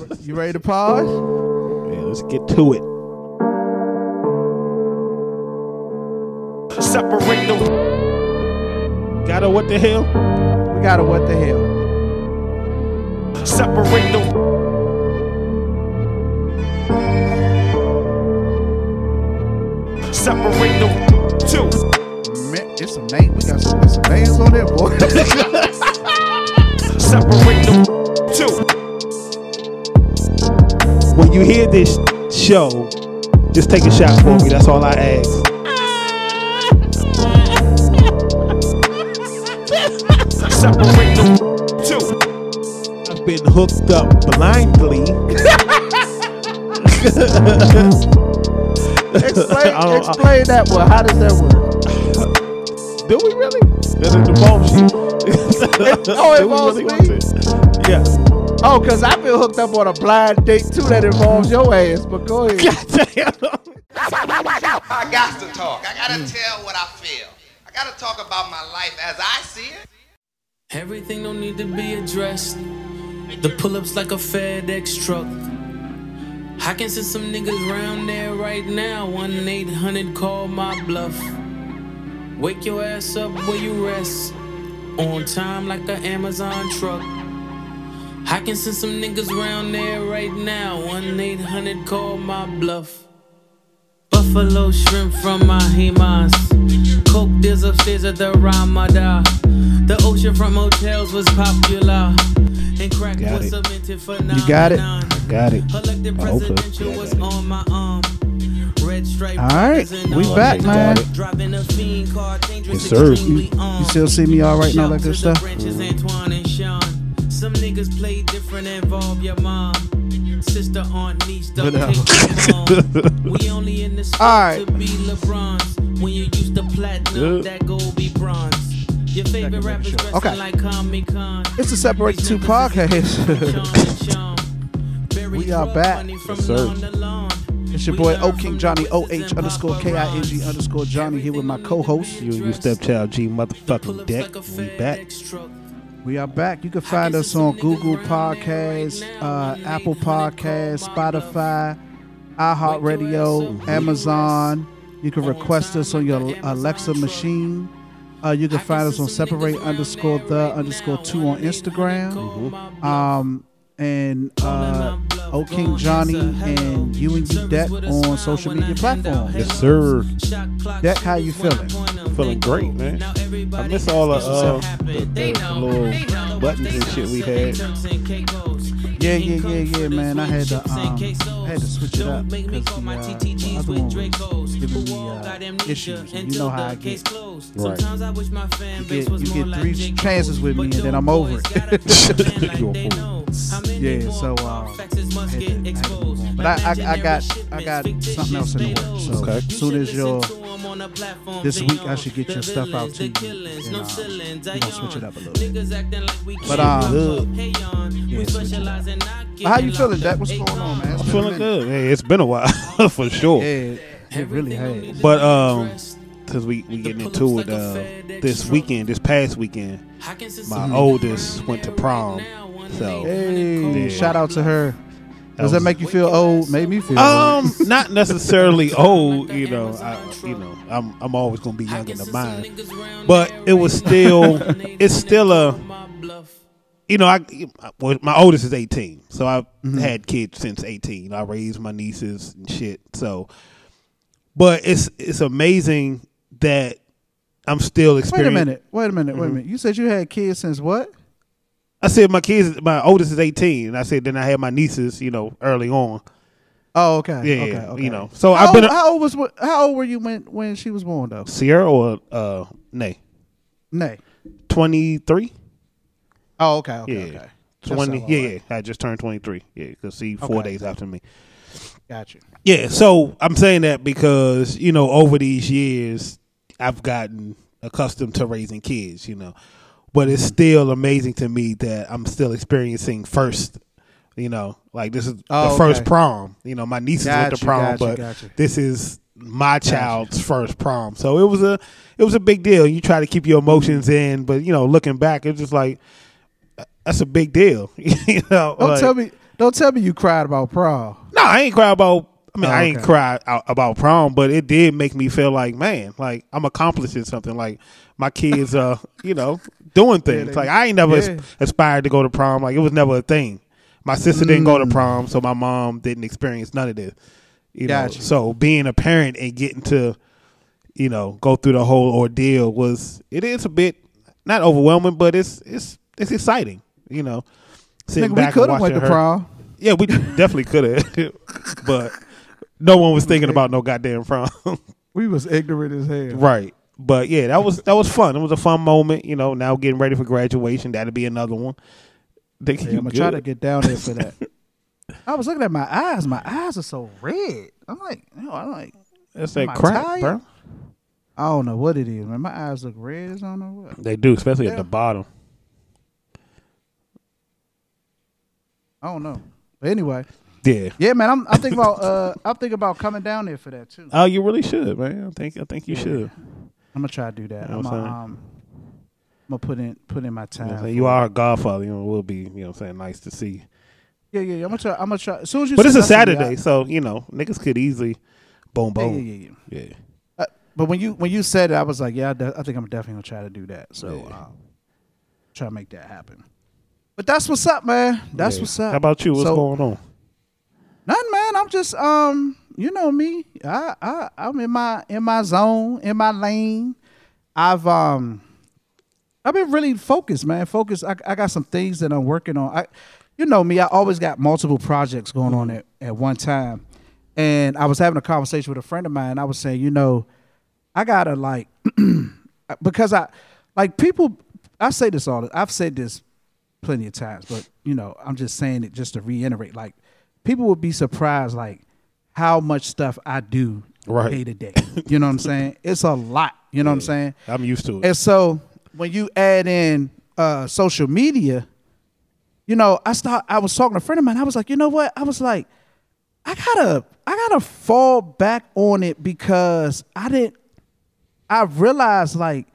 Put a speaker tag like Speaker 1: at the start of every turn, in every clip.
Speaker 1: You ready to pause?
Speaker 2: Yeah, let's get to it.
Speaker 3: Separate the
Speaker 2: Got her what the hell?
Speaker 1: We got a what the hell?
Speaker 3: separate the separate the two.
Speaker 1: Man, it's some name. We got some, some names on there, boy.
Speaker 3: Separate the
Speaker 2: When you hear this show, just take a shot for me. That's all I ask.
Speaker 3: Separate the two.
Speaker 2: I've been hooked up blindly.
Speaker 1: explain, explain that one. How does that work?
Speaker 2: Do we really? Does it involve you?
Speaker 1: oh, it involves
Speaker 2: really
Speaker 1: me?
Speaker 2: Yeah.
Speaker 1: Oh, because I've been hooked up on a blind date too that involves your ass. But go ahead.
Speaker 4: I got to talk. I got to tell what I feel. I got to talk about my life as I see it.
Speaker 5: Everything don't need to be addressed. The pull-ups like a FedEx truck. I can send some niggas round there right now. 1 800 call my bluff. Wake your ass up where you rest. On time like an Amazon truck. I can send some niggas round there right now. 1 800 call my bluff. Buffalo shrimp from my Himas. Coke deals upstairs at the Ramada. The oceanfront motels was popular. And crack
Speaker 2: Got
Speaker 5: was
Speaker 2: it.
Speaker 5: cemented for
Speaker 1: You got it?
Speaker 2: Got it.
Speaker 5: Elected
Speaker 2: I hope
Speaker 5: presidential
Speaker 2: Yeah,
Speaker 5: was
Speaker 2: got it.
Speaker 5: on my arm. Red stripe.
Speaker 1: All right, we back, man.
Speaker 5: Driving a fiend car, dangerous,
Speaker 2: Yes, sir.
Speaker 5: extremely
Speaker 1: You still see me all right now, good
Speaker 5: Shout
Speaker 1: stuff?
Speaker 5: to Some niggas play different, involve your mom. Sister, aunt, niece, don't
Speaker 1: Whatever.
Speaker 5: Uh, take. We only in the sport
Speaker 1: All right.
Speaker 5: to be LeBron's. When you use the platinum,
Speaker 2: Good.
Speaker 5: that gold be bronze. Your favorite rappers dressing
Speaker 1: Okay.
Speaker 5: like Comic Con.
Speaker 1: It's a Separate Two podcast. We are back.
Speaker 2: Yes, sir.
Speaker 1: It's your boy O King Johnny O H underscore K I N G underscore Johnny here with my co-host.
Speaker 2: You, you stepchild G motherfucking deck. We back.
Speaker 1: We are back. You can find us on Google Podcasts, uh, Apple Podcasts, Spotify, iHeartRadio, Amazon. You can request us on your Alexa machine. Uh, you can find us on separate underscore the underscore two on Instagram. Um, and uh, O King Johnny and you and you Deck on social media platforms.
Speaker 2: Yes, sir.
Speaker 1: Deck, how you feeling?
Speaker 2: Feeling great, man. I miss all the, uh, the, the, the little buttons and shit we had.
Speaker 1: Yeah, yeah, yeah, yeah, man. I had to um, I had to switch it up because the, uh, the other one was giving me uh, issues. And you know how I get.
Speaker 2: Right.
Speaker 1: You get, you get three chances with me, and then I'm over it.
Speaker 2: You a fool.
Speaker 1: yeah, so um, I had to, I had to. But I, I, I got I got something else in the works. So
Speaker 2: Okay.
Speaker 1: as soon as your this week, I should get your stuff out to you. And, uh, we gonna switch it up a little bit. But um, yeah, switch it up. But how you feeling, Jack? What's going on, man? It's
Speaker 2: I'm feeling good. Hey, it's been a while for sure.
Speaker 1: Yeah, it really has.
Speaker 2: But um, since we we getting into it, uh, this weekend, this past weekend, my oldest went to prom. So
Speaker 1: Hey,
Speaker 2: Yeah.
Speaker 1: shout out to her.
Speaker 2: That
Speaker 1: Does that make you feel old? Made me feel
Speaker 2: um,
Speaker 1: old.
Speaker 2: not necessarily old. You know, I, you know, I'm I'm always gonna be young in the mind, but it was still it's still a you know, I well, my oldest is 18, so I've
Speaker 1: Mm-hmm.
Speaker 2: had kids since 18. I raised my nieces and shit. So, but it's it's amazing that I'm still experiencing.
Speaker 1: Wait a minute. Wait a minute. Wait
Speaker 2: Mm-hmm.
Speaker 1: a minute. You said you had kids since what?
Speaker 2: I said my kids, my oldest is 18, and I said then I had my nieces, you know, early on.
Speaker 1: Oh, okay.
Speaker 2: Yeah,
Speaker 1: okay, okay.
Speaker 2: you know. So
Speaker 1: how
Speaker 2: I've been
Speaker 1: old, how old was how old were you when when she was born though?
Speaker 2: Sierra or uh, Nay,
Speaker 1: Nay.
Speaker 2: 23.
Speaker 1: Oh, okay. Okay.
Speaker 2: Yeah.
Speaker 1: Okay. That
Speaker 2: 20
Speaker 1: sound
Speaker 2: yeah,
Speaker 1: alright.
Speaker 2: yeah i just turned 23 yeah because see four
Speaker 1: Okay.
Speaker 2: days after me
Speaker 1: Gotcha.
Speaker 2: yeah so i'm saying that because you know over these years i've gotten accustomed to raising kids you know but it's still amazing to me that i'm still experiencing first you know like this is
Speaker 1: Oh,
Speaker 2: the first prom you know my nieces went
Speaker 1: Got
Speaker 2: to prom
Speaker 1: got you,
Speaker 2: but
Speaker 1: got you.
Speaker 2: this is my child's first prom so it was a it was a big deal you try to keep your emotions in but you know looking back it's just like uh, that's a big deal you know
Speaker 1: Don't
Speaker 2: like-
Speaker 1: tell me. don't tell me you cried about prom.
Speaker 2: No, I ain't cried about. I mean,
Speaker 1: Oh,
Speaker 2: I ain't
Speaker 1: okay.
Speaker 2: cry out about prom, but it did make me feel like, man, like I'm accomplishing something. Like my kids, uh, you know, doing things.
Speaker 1: they-
Speaker 2: like I ain't never
Speaker 1: yeah.
Speaker 2: aspired to go to prom. Like it was never a thing. My sister didn't go to
Speaker 1: Mm.
Speaker 2: prom, so my mom didn't experience none of this. You know, so being a parent and getting to, you know, go through the whole ordeal was it is a bit not overwhelming, but it's it's it's exciting. You know, sitting
Speaker 1: Nigga, we
Speaker 2: back
Speaker 1: could
Speaker 2: and
Speaker 1: have went to
Speaker 2: her.
Speaker 1: prom.
Speaker 2: Yeah, we definitely could have, but no one was thinking about no goddamn prom.
Speaker 1: We was ignorant as hell.
Speaker 2: right. But yeah, that was that was fun. It was a fun moment. You know, now getting ready for graduation. That'll be another one.
Speaker 1: Yeah,
Speaker 2: you
Speaker 1: I'm gonna try to get down there for that. I was looking at my eyes. My eyes are so red. I'm like, yo, I'm like,
Speaker 2: That's that
Speaker 1: I
Speaker 2: crack,
Speaker 1: tired?
Speaker 2: bro.
Speaker 1: I don't know what it is, man. My eyes look red. I don't know what.
Speaker 2: They do, especially at the bottom.
Speaker 1: I don't know. But anyway,
Speaker 2: Yeah.
Speaker 1: yeah, man. I'm, I'm thinking about. Uh, I'm thinking about coming down there for that too.
Speaker 2: Oh, you really should, man. I think I think you should.
Speaker 1: I'm gonna try to do that.
Speaker 2: You know
Speaker 1: I'm gonna, um, I'm gonna put in put in my
Speaker 2: know
Speaker 1: time.
Speaker 2: what I'm saying?
Speaker 1: for
Speaker 2: you
Speaker 1: it.
Speaker 2: are a godfather. You know, will be. You know, what I'm saying nice to see.
Speaker 1: Yeah, yeah, yeah. I'm gonna try. I'm gonna try. As soon as you.
Speaker 2: But it's a Saturday, so you know, niggas could easily boom boom.
Speaker 1: yeah, yeah, yeah.
Speaker 2: Yeah.
Speaker 1: Uh, but when you when you said it, I was like, yeah, I, de- I think I'm definitely gonna try to do that. So
Speaker 2: Yeah.
Speaker 1: um, try to make that happen. But that's what's up, man. That's
Speaker 2: Yeah.
Speaker 1: what's up.
Speaker 2: How about you? What's
Speaker 1: So-
Speaker 2: going on?
Speaker 1: Nothing, man. I'm just um, you know me. I I I'm in my in my zone, in my lane. I've um I've been really focused, man. Focused. I, I got some things that I'm working on. I you know me, I always got multiple projects going on at, at one time. And I was having a conversation with a friend of mine. I was saying, you know, I gotta like because I like people I say this all I've said this plenty of times, but you know, I'm just saying it just to reiterate. Like people would be surprised like how much stuff I do
Speaker 2: Right.
Speaker 1: day to day. You know what I'm saying? It's a lot. You know what I'm saying?
Speaker 2: I'm used to it.
Speaker 1: And so when you add in uh, social media, you know, I start. I was talking to a friend of mine. I was like, you know what? I was like, I gotta, I gotta fall back on it because I didn't. I realized like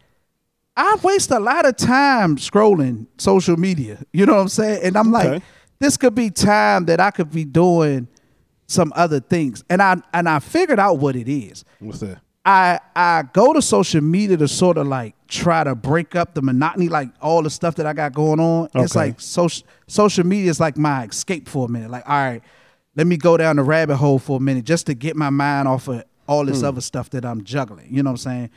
Speaker 1: I waste a lot of time scrolling social media. You know what I'm saying? And I'm like,
Speaker 2: Okay.
Speaker 1: This could be time that I could be doing some other things. And I and I figured out what it is.
Speaker 2: What's that?
Speaker 1: I I go to social media to sort of like try to break up the monotony, like all the stuff that I got going on. It's like social social media is like my escape for a minute. Like, all right, let me go down the rabbit hole for a minute just to get my mind off of all this hmm. other stuff that I'm juggling. You know what I'm saying?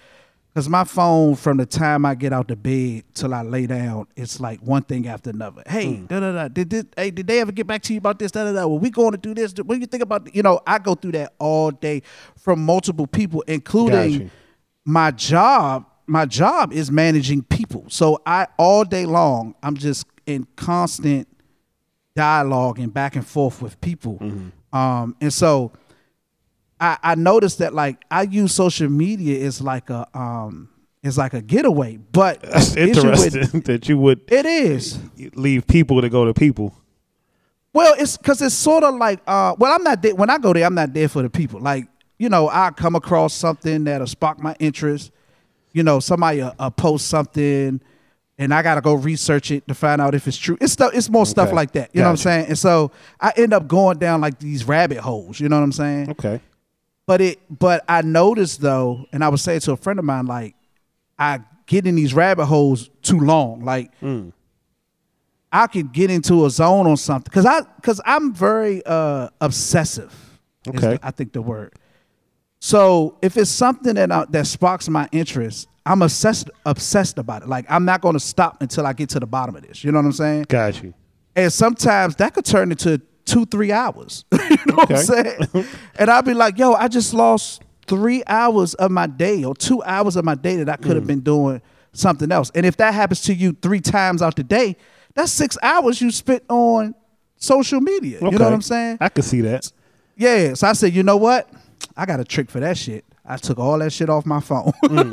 Speaker 1: Because my phone, from the time I get out the bed till I lay down, it's like one thing after another. Hey, da da da. Did this, hey, did they ever get back to you about this? Da da da. Well, we going to do this. What do you think about? You know, I go through that all day from multiple people, including my job. My job is managing people, so I all day long I'm just in constant dialogue and back and forth with people.
Speaker 2: Mm-hmm.
Speaker 1: Um, and so I, I noticed that like I use social media as like a um it's like a getaway. But
Speaker 2: That's
Speaker 1: issue with-
Speaker 2: interesting that you would
Speaker 1: it is.
Speaker 2: leave people to go to people.
Speaker 1: Well, it's because it's sort of like, uh, well, I'm not there. When I go there, I'm not there for the people. Like, you know, I come across something that'll spark my interest. You know, somebody uh, uh, post something, and I gotta go research it to find out if it's true. It's stuff. It's more stuff like that. You know what I'm saying? And so I end up going down like these rabbit holes. You know what I'm saying?
Speaker 2: Okay.
Speaker 1: But it, but I noticed though, and I was saying to a friend of mine, like, I get in these rabbit holes too long. Like, I could get into a zone on something because I, because I'm very uh, obsessive.
Speaker 2: Okay.
Speaker 1: the- I think the word. So if it's something that uh, that sparks my interest, I'm obsessed obsessed about it. Like I'm not going to stop until I get to the bottom of this. You know what I'm saying?
Speaker 2: Got you.
Speaker 1: And sometimes that could turn into two, three hours. you know what I'm saying? and I'd be like, yo, I just lost three hours of my day or two hours of my day that I could
Speaker 2: Mm.
Speaker 1: have been doing something else. And if that happens to you three times out the day, that's six hours you spent on social media. You know what I'm saying?
Speaker 2: I could see that.
Speaker 1: Yeah. So I said, you know what? I got a trick for that shit. I took all that shit off my phone.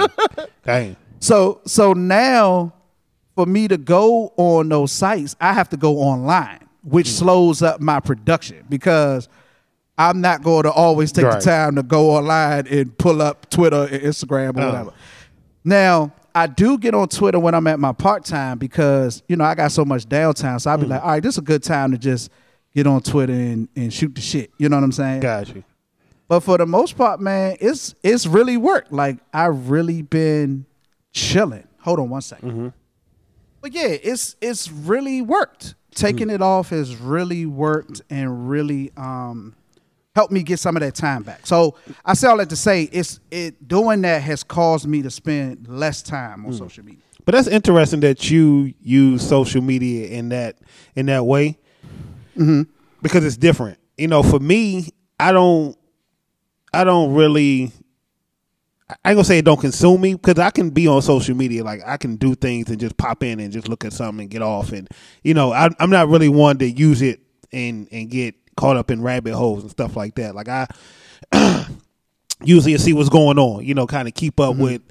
Speaker 2: Dang.
Speaker 1: So so now for me to go on those sites, I have to go online, which
Speaker 2: Mm.
Speaker 1: slows up my production because I'm not going to always take
Speaker 2: Right.
Speaker 1: the time to go online and pull up Twitter and Instagram or
Speaker 2: Oh.
Speaker 1: whatever. Now, I do get on Twitter when I'm at my part time because, you know, I got so much downtime. So I'll
Speaker 2: Mm.
Speaker 1: be like, all right, this is a good time to just get on Twitter and, and shoot the shit. You know what I'm saying?
Speaker 2: Got you.
Speaker 1: But for the most part, man, it's it's really worked. Like I've really been chilling. Hold on one second. But yeah, it's it's really worked. Taking it off has really worked and really um helped me get some of that time back. So I say all that to say it's it doing that has caused me to spend less time on social media.
Speaker 2: But that's interesting that you use social media in that in that way,
Speaker 1: Mm-hmm.
Speaker 2: because it's different. You know, for me, I don't, I don't really. I ain't gonna say it don't consume me because I can be on social media, like I can do things and just pop in and just look at something and get off, and you know, I, I'm not really one to use it and and get caught up in rabbit holes and stuff like that. Like I usually see what's going on, you know, kind of keep up mm-hmm. with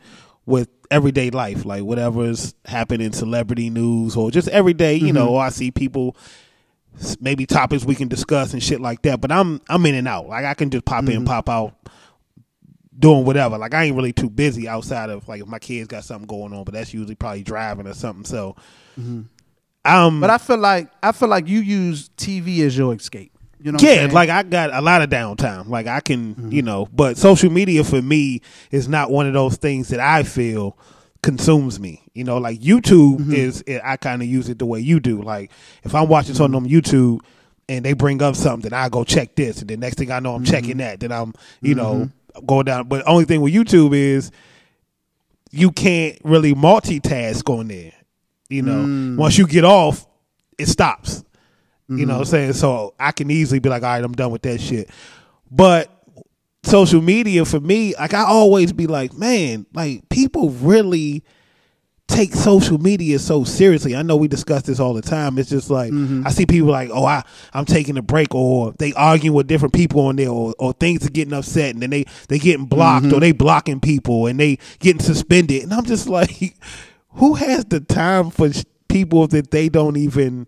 Speaker 2: with everyday life, like whatever's happening, celebrity news or just everyday, you know, mm-hmm. I see people maybe topics we can discuss and shit like that. But I'm I'm in and out. Like I can just pop in, mm-hmm. pop out, doing whatever. Like I ain't really too busy outside of like if my kids got something going on, but that's usually probably driving or something. So, mm-hmm. um,
Speaker 1: But I feel like I feel like you use TV as your escape. You know
Speaker 2: yeah, like I got a lot of downtime. Like I can, you mm-hmm. know, but social media for me is not one of those things that I feel consumes me. You know, like YouTube mm-hmm. is I kind of use it the way you do. Like if I'm watching something on YouTube and they bring up something, then I go check this, and the next thing I know, I'm checking that. Then I'm, you know, going down. But only thing with YouTube is you can't really multitask on there. You know, mm. once you get off, it stops. You know what I'm mm-hmm. saying? So I can easily be like, all right, I'm done with that shit. But social media for me, like I always be like, man, like people really take social media so seriously. I know we discuss this all the time. It's just like mm-hmm. I see people like, oh, I I'm taking a break, or they arguing with different people on there, or, or things are getting upset, and then they they getting blocked, or mm-hmm. they blocking people, and they getting suspended, and I'm just like, who has the time for people that they don't even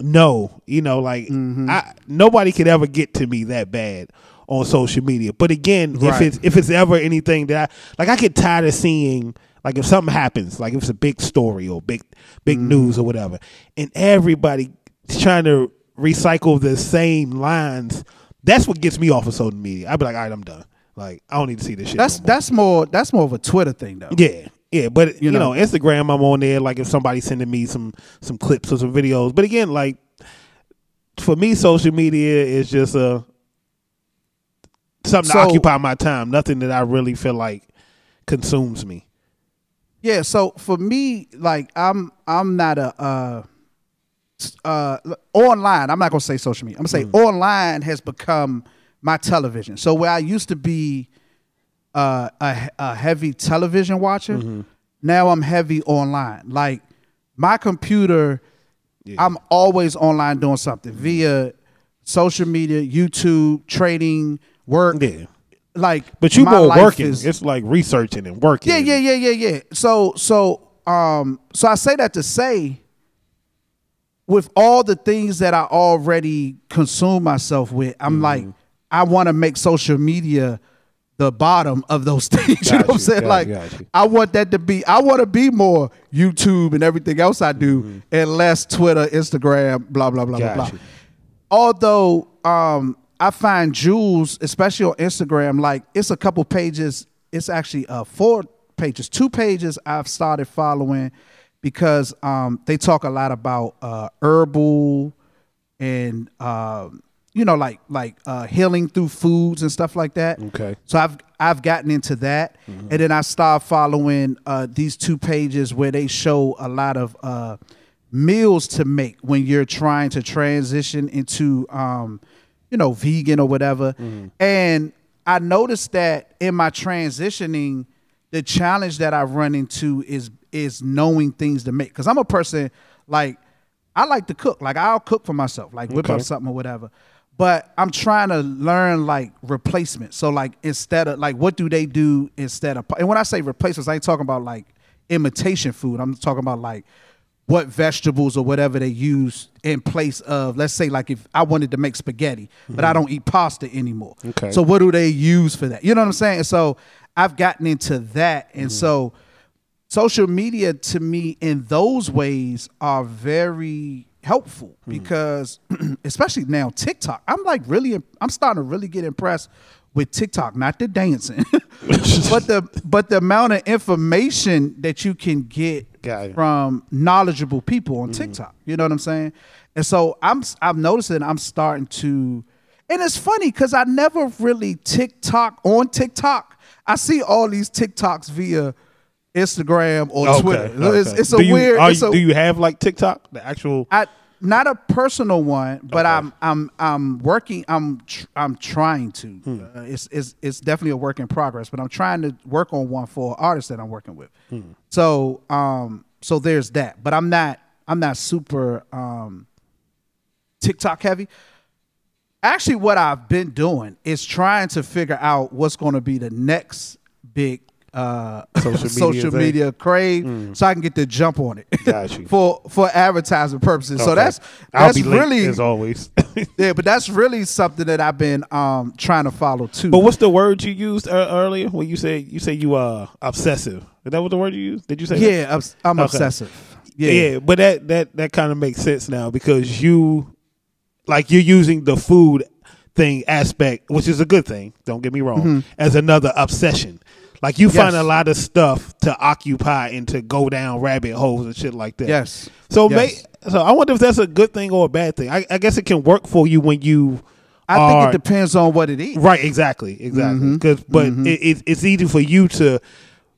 Speaker 2: know? You know, like mm-hmm. I nobody could ever get to me that bad on social media. But again, if it's if it's ever anything that I like, I get tired of seeing like if something happens, like if it's a big story or big big mm. news or whatever, and everybody trying to recycle the same lines. That's what gets me off of social media. I'd be like, all right, I'm done. Like I don't need to see this shit.
Speaker 1: that's
Speaker 2: no more.
Speaker 1: that's more that's more of a Twitter thing though.
Speaker 2: Yeah, yeah, but you,
Speaker 1: You
Speaker 2: know,
Speaker 1: know.
Speaker 2: Instagram, I'm on there. Like if somebody's sending me some some clips or some videos, but again, like for me, social media is just a something to occupy my time. Nothing that I really feel like consumes me.
Speaker 1: Yeah, so for me, like I'm I'm not a uh uh online, I'm not gonna say social media. I'm gonna say online has become my television. So where I used to be uh a, a heavy television watcher, now I'm heavy online. Like my computer, I'm always online doing something via social media, YouTube, trading, work.
Speaker 2: Yeah,
Speaker 1: Like
Speaker 2: but you more working.
Speaker 1: is-
Speaker 2: it's like researching and working.
Speaker 1: yeah, yeah, yeah, yeah, yeah. So, so, um, so I say that to say, with all the things that I already consume myself with, I'm
Speaker 2: Mm-hmm.
Speaker 1: like, I want to make social media the bottom of those things. you
Speaker 2: Got
Speaker 1: know what I'm saying? like,
Speaker 2: you.
Speaker 1: I want that to be. I want to be more YouTube and everything else I do,
Speaker 2: Mm-hmm.
Speaker 1: and less Twitter, Instagram, blah blah blah
Speaker 2: Got
Speaker 1: blah
Speaker 2: you.
Speaker 1: blah. Although, um, I find jewels, especially on Instagram, like it's a couple pages. It's actually uh four pages, two pages I've started following because um they talk a lot about uh herbal and um you know like like uh healing through foods and stuff like that.
Speaker 2: Okay.
Speaker 1: So I've I've gotten into that, and then I started following uh, these two pages where they show a lot of uh, meals to make when you're trying to transition into, um, you know, vegan or whatever. Mm-hmm. And I noticed that in my transitioning, the challenge that I run into is is knowing things to make because I'm a person like I like to cook. Like I'll cook for myself, like whip
Speaker 2: Okay.
Speaker 1: up something or whatever. But I'm trying to learn like replacement. So like instead of like what do they do instead of and when I say replacements, I ain't talking about like imitation food. I'm talking about like what vegetables or whatever they use in place of let's say like if I wanted to make spaghetti, but I mm-hmm. don't eat pasta anymore.
Speaker 2: Okay.
Speaker 1: So what do they use for that? You know what I'm saying? So I've gotten into that. And mm-hmm. so social media to me in those ways are very helpful mm-hmm. because especially now TikTok. I'm like really I'm starting to really get impressed with TikTok, not the dancing, but the but the amount of information that you can get. From knowledgeable people on mm-hmm. TikTok. You know what I'm saying? And so I'm I'm noticing I'm starting to and it's funny cuz I never really TikTok on TikTok. I see all these TikToks via Instagram or Twitter. It's,
Speaker 2: okay.
Speaker 1: it's a
Speaker 2: you,
Speaker 1: weird it's
Speaker 2: you-
Speaker 1: a-
Speaker 2: do you have like TikTok, the actual?
Speaker 1: I not a personal one, but
Speaker 2: Okay.
Speaker 1: I'm I'm I'm working. I'm tr- I'm trying to.
Speaker 2: Hmm.
Speaker 1: Uh, it's it's it's definitely a work in progress, but I'm trying to work on one for artists that I'm working with.
Speaker 2: Hmm.
Speaker 1: So um so there's that, but I'm not I'm not super um TikTok heavy. Actually, what I've been doing is trying to figure out what's going to be the next big uh,
Speaker 2: Social media
Speaker 1: social media crave, so I can get the jump on it for for advertising purposes. So
Speaker 2: Okay.
Speaker 1: that's
Speaker 2: I'll
Speaker 1: that's
Speaker 2: be late,
Speaker 1: really
Speaker 2: as always.
Speaker 1: yeah, but that's really something that I've been um trying to follow too.
Speaker 2: but what's the word you used uh, earlier when you say you say you are obsessive? Is that what the word you used? Did you say? that?
Speaker 1: yeah, obs- I'm
Speaker 2: Okay.
Speaker 1: obsessive.
Speaker 2: Yeah.
Speaker 1: Yeah,
Speaker 2: but that that that kind of makes sense now because you like you're using the food thing aspect, which is a good thing. Don't get me wrong, as another obsession. Like you find
Speaker 1: Mm-hmm.
Speaker 2: A lot of stuff to occupy and to go down rabbit holes and shit like that.
Speaker 1: Yes.
Speaker 2: So,
Speaker 1: Yes.
Speaker 2: may, so I wonder if that's a good thing or a bad thing. I, I guess it can work for you when you.
Speaker 1: I
Speaker 2: are,
Speaker 1: think it depends on what it is.
Speaker 2: Right, exactly, exactly.
Speaker 1: Mm-hmm.
Speaker 2: 'Cause- but it, it, it's easy for you to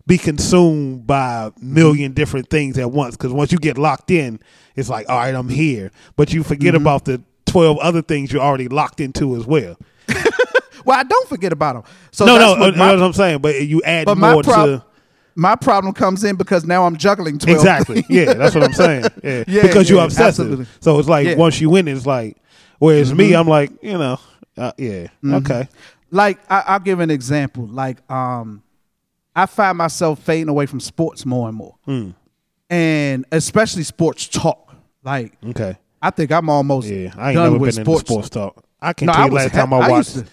Speaker 2: be consumed by a
Speaker 1: Mm-hmm.
Speaker 2: million different things at once. Because once you get locked in, it's like, all right, I'm here. But you forget
Speaker 1: Mm-hmm.
Speaker 2: about the twelve other things you're already locked into as well.
Speaker 1: Well, I don't forget about them. So
Speaker 2: no, no,
Speaker 1: what
Speaker 2: uh,
Speaker 1: my,
Speaker 2: what I'm saying. But you add
Speaker 1: but my
Speaker 2: more
Speaker 1: prob-
Speaker 2: to
Speaker 1: my problem comes in because now I'm juggling twelve.
Speaker 2: exactly. yeah, that's what I'm saying. Yeah,
Speaker 1: Yeah,
Speaker 2: because you're obsessive.
Speaker 1: absolutely.
Speaker 2: So it's like
Speaker 1: Yeah. Mm-hmm.
Speaker 2: once you win, it's like. Whereas me, I'm like, you know, uh, yeah, okay,
Speaker 1: like I, I'll give an example. Like um, I find myself fading away from sports more and more,
Speaker 2: Hmm.
Speaker 1: and especially sports talk. Like
Speaker 2: okay.
Speaker 1: I think I'm almost
Speaker 2: Yeah, I ain't
Speaker 1: done
Speaker 2: never
Speaker 1: with
Speaker 2: been
Speaker 1: sports.
Speaker 2: sports talk. I can
Speaker 1: No,
Speaker 2: tell you last time I
Speaker 1: I
Speaker 2: watched
Speaker 1: to-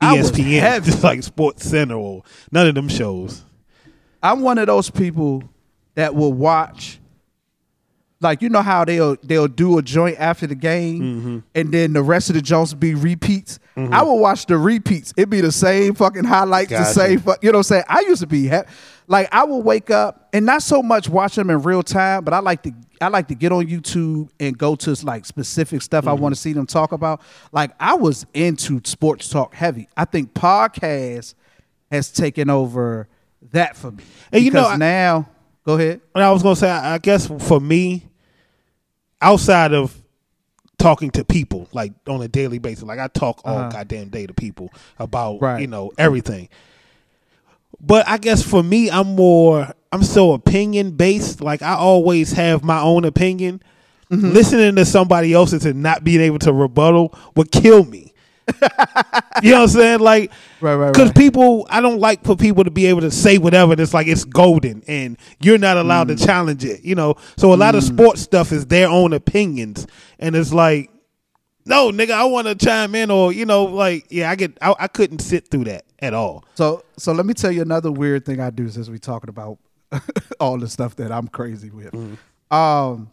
Speaker 1: I
Speaker 2: ESPN,
Speaker 1: heavy.
Speaker 2: just like Sports Center or none of them shows.
Speaker 1: I'm one of those people that will watch. Like you know how they'll they'll do a joint after the game,
Speaker 2: Mm-hmm.
Speaker 1: and then the rest of the joints be repeats. I will watch the repeats. It be the same fucking highlights, the
Speaker 2: Gotcha.
Speaker 1: same. Fuck, you know what I'm saying? I used to be ha- like I will wake up and not so much watch them in real time, but I like to I like to get on YouTube and go to like specific stuff I
Speaker 2: Mm-hmm.
Speaker 1: want to see them talk about. Like I was into sports talk heavy. I think podcast has taken over that for me.
Speaker 2: And you know, I-
Speaker 1: now, go ahead.
Speaker 2: And I was gonna say, I I guess for me, outside of talking to people like on a daily basis, like I talk all goddamn day to people about
Speaker 1: Uh-huh. Right.
Speaker 2: you know everything. But I guess for me, I'm more I'm so opinion based. Like I always have my own opinion.
Speaker 1: Mm-hmm.
Speaker 2: Listening to somebody else's and not being able to rebuttal would kill me. you know what I'm saying? Like,
Speaker 1: Right, right,
Speaker 2: Because
Speaker 1: right.
Speaker 2: people, I don't like for people to be able to say whatever. And it's like it's golden, and you're not allowed
Speaker 1: Mm.
Speaker 2: to challenge it. You know, so a lot of sports stuff is their own opinions, and it's like, no, nigga, I want to chime in, or you know, like, yeah, I get, I, I couldn't sit through that at all.
Speaker 1: So, so let me tell you another weird thing I do since we talking about all the stuff that I'm crazy with. Um,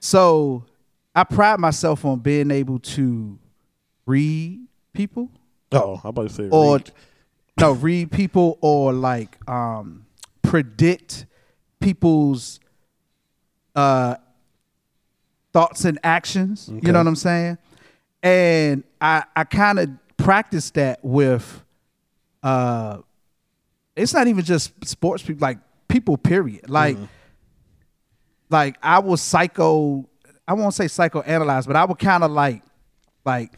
Speaker 1: so I pride myself on being able to read people
Speaker 2: Oh, I'm about to say,
Speaker 1: or
Speaker 2: read.
Speaker 1: no read people or like um predict people's uh thoughts and actions you know what i'm saying and i i kind of practice that with uh it's not even just sports people like people period like like i was psycho i won't say psychoanalyze but i would kind of like like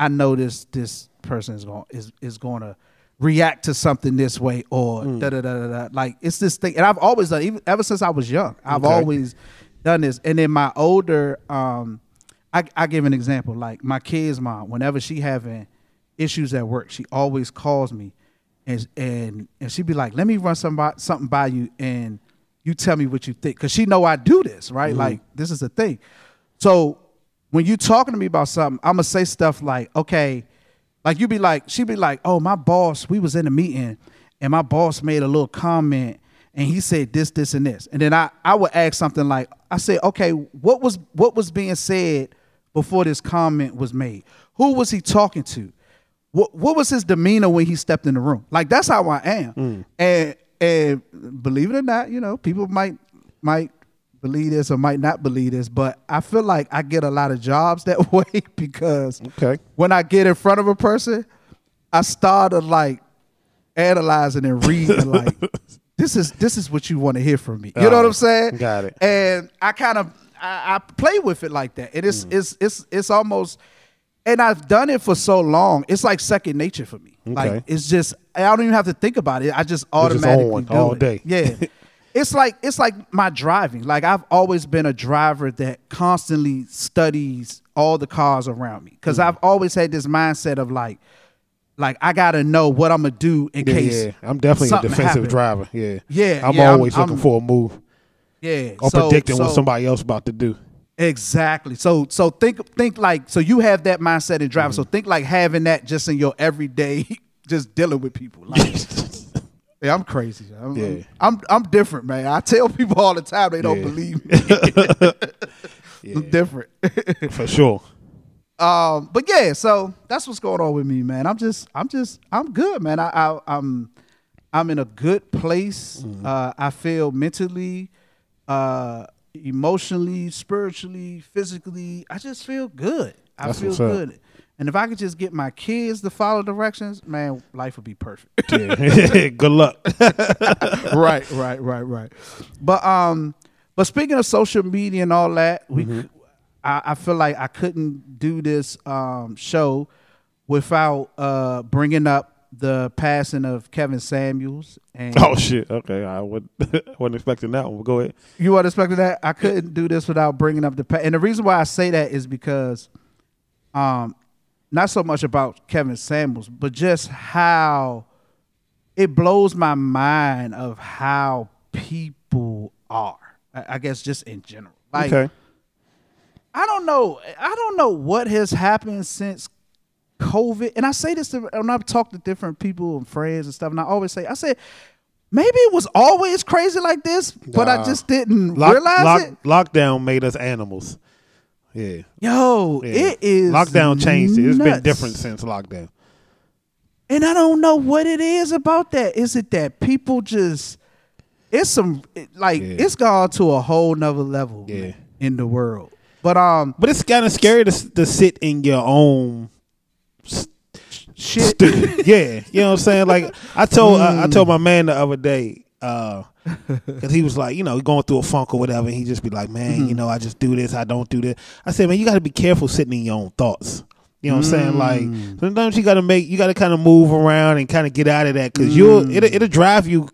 Speaker 1: I know this this person is going is is going to react to something this way or da da da da da. Like it's this thing, and I've always done even ever since I was young. I've
Speaker 2: Okay.
Speaker 1: always done this, and then my older, um, I I give an example. Like my kid's mom, whenever she having issues at work, she always calls me, and and and she be like, "Let me run some something by you, and you tell me what you think," because she know I do this, right? Like this is the thing. So when you talking to me about something, I'm gonna say stuff like, okay, like you be like, she be like, oh, my boss, we was in a meeting and my boss made a little comment and he said this, this, and this. And then I, I would ask something like, I said, okay, what was what was being said before this comment was made? Who was he talking to? What what was his demeanor when he stepped in the room? Like that's how I am. Mm. And and believe it or not, you know, people might might believe this or might not believe this, but I feel like I get a lot of jobs that way because
Speaker 2: Okay.
Speaker 1: when I get in front of a person, I started like analyzing and reading like this is this is what you want to hear from me. You know what
Speaker 2: Oh,
Speaker 1: I'm saying?
Speaker 2: got it.
Speaker 1: And I kind of I, I play with it like that. And it's
Speaker 2: Mm.
Speaker 1: it's it's it's almost and I've done it for so long. It's like second nature for me. Like it's just I don't even have to think about it. I just
Speaker 2: just
Speaker 1: automatically
Speaker 2: on
Speaker 1: do
Speaker 2: all
Speaker 1: it.
Speaker 2: day.
Speaker 1: Yeah. It's like it's like my driving. Like I've always been a driver that constantly studies all the cars around me
Speaker 2: Mm.
Speaker 1: because I've always had this mindset of like, like I gotta know what I'm gonna do in
Speaker 2: Yeah,
Speaker 1: case.
Speaker 2: yeah. I'm definitely a defensive
Speaker 1: happen.
Speaker 2: driver. Yeah.
Speaker 1: Yeah,
Speaker 2: I'm
Speaker 1: yeah, I'm-
Speaker 2: always looking
Speaker 1: I'm-
Speaker 2: for a move
Speaker 1: Yeah,
Speaker 2: or
Speaker 1: so-
Speaker 2: predicting what somebody else about to do.
Speaker 1: Exactly. So so think think like so you have that mindset in driving. So
Speaker 2: Mm-hmm.
Speaker 1: think like having that just in your everyday, just dealing with people. Like, yeah, I'm crazy. I'm,
Speaker 2: Yeah.
Speaker 1: I'm I'm different, man. I tell people all the time they don't believe me. I'm different.
Speaker 2: For sure.
Speaker 1: Um, but yeah, so that's what's going on with me, man. I'm just, I'm just, I'm good, man. I, I I'm, I'm in a good place.
Speaker 2: Mm-hmm.
Speaker 1: Uh, I feel mentally, uh, emotionally, spiritually, physically. I just feel good. I
Speaker 2: That's
Speaker 1: feel
Speaker 2: what's up.
Speaker 1: good. And if I could just get my kids to follow directions, man, life would be perfect.
Speaker 2: Yeah. Good luck.
Speaker 1: right, right, right, right. But um, but speaking of social media and all that, we,
Speaker 2: Mm-hmm.
Speaker 1: I, I feel like I couldn't do this um show without uh bringing up the passing of Kevin Samuels. And
Speaker 2: oh shit. Okay. I would wasn't expecting that one. Go ahead.
Speaker 1: you weren't expecting that? I couldn't do this without bringing up the pa- and the reason why I say that is because, um, not so much about Kevin Samuels, but just how it blows my mind of how people are. I, I guess just in general, like
Speaker 2: okay.
Speaker 1: I don't know, I don't know what has happened since COVID. And I say this to when I talk to different people and friends and stuff, and I always say, I said. Maybe it was always crazy like this, but I just didn't
Speaker 2: Lock-
Speaker 1: realize
Speaker 2: lock-
Speaker 1: it.
Speaker 2: Lockdown made us animals. Yeah.
Speaker 1: Yo,
Speaker 2: yeah.
Speaker 1: it is
Speaker 2: Lockdown changed it. It's been different since lockdown.
Speaker 1: and I don't know what it is about that. Is it that people just? It's some like
Speaker 2: Yeah.
Speaker 1: it's gone to a whole nother level
Speaker 2: Yeah.
Speaker 1: man, in the world. But um,
Speaker 2: But it's kind of scary to, to sit in your own
Speaker 1: shit.
Speaker 2: stu- yeah, you know what I'm saying. Like I told I, I
Speaker 1: Mm.
Speaker 2: told my man the other day, because he was like, you know, going through a funk or whatever. And he just be like, man,
Speaker 1: Mm-hmm.
Speaker 2: you know, I just do this, I don't do this. I said, man, you got to be careful sitting in your own thoughts. You know what I'm saying?
Speaker 1: Mm.
Speaker 2: Like sometimes you got to make, you got to kind of move around and kind of get out of that because you'll
Speaker 1: Mm.
Speaker 2: it'll, it'll drive you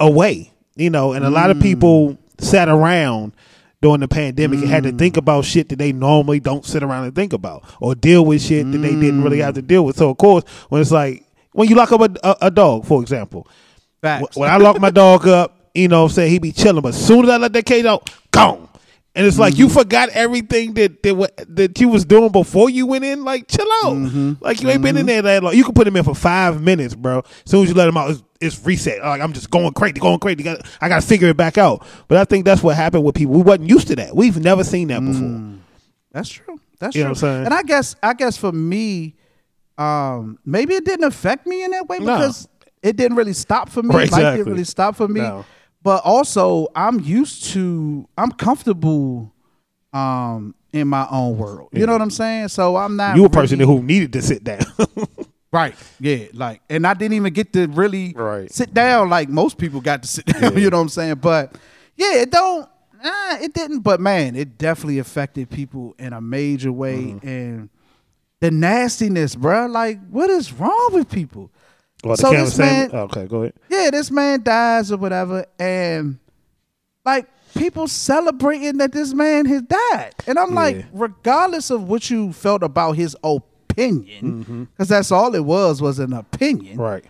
Speaker 2: away. You know, and a lot of people sat around during the pandemic and had to think mm. about shit that they normally don't sit around and think about or deal with shit that they didn't really have to mm. deal with. So of course, when it's like when you lock up a, a, a dog, for example,
Speaker 1: Facts.
Speaker 2: when I lock my dog up, you know what I'm saying, he be chilling, but as soon as I let that cage out, gone. And it's like you mm-hmm. forgot everything that that, that you was doing before you went in. Like, chill out. Mm-hmm. Like you ain't been in mm-hmm. there that long. You can put him in for five minutes, bro. As soon as you let him out, it's, it's reset. Like I'm just going crazy, going crazy. Got- I got to figure it back out. But I think that's what happened with people. We wasn't used to that. We've never seen that before. Mm.
Speaker 1: That's true. That's
Speaker 2: You know
Speaker 1: true.
Speaker 2: what I'm saying?
Speaker 1: And I guess I guess for me, um, maybe it didn't affect me in that way
Speaker 2: No.
Speaker 1: because it didn't really stop for me.
Speaker 2: Right,
Speaker 1: Life didn't really stop for me.
Speaker 2: No.
Speaker 1: But also, I'm used to. I'm comfortable. Um, in my own world, you know what I'm saying. So I'm not.
Speaker 2: You a person who needed to sit down.
Speaker 1: Right. Yeah. Like, and I didn't even get to really
Speaker 2: Right.
Speaker 1: sit down like most people got to sit down. You know what I'm saying? But yeah, it don't. Nah, it didn't. But man, it definitely affected people in a major way,
Speaker 2: Mm-hmm.
Speaker 1: and the nastiness, bro. Like, what is wrong with people?
Speaker 2: Well,
Speaker 1: So this man-
Speaker 2: okay, go ahead.
Speaker 1: Yeah, this man dies or whatever, and like people celebrating that this man has died, and I'm like, regardless of what you felt about his opinion, because that's all it was was an opinion.
Speaker 2: Mm-hmm. Right.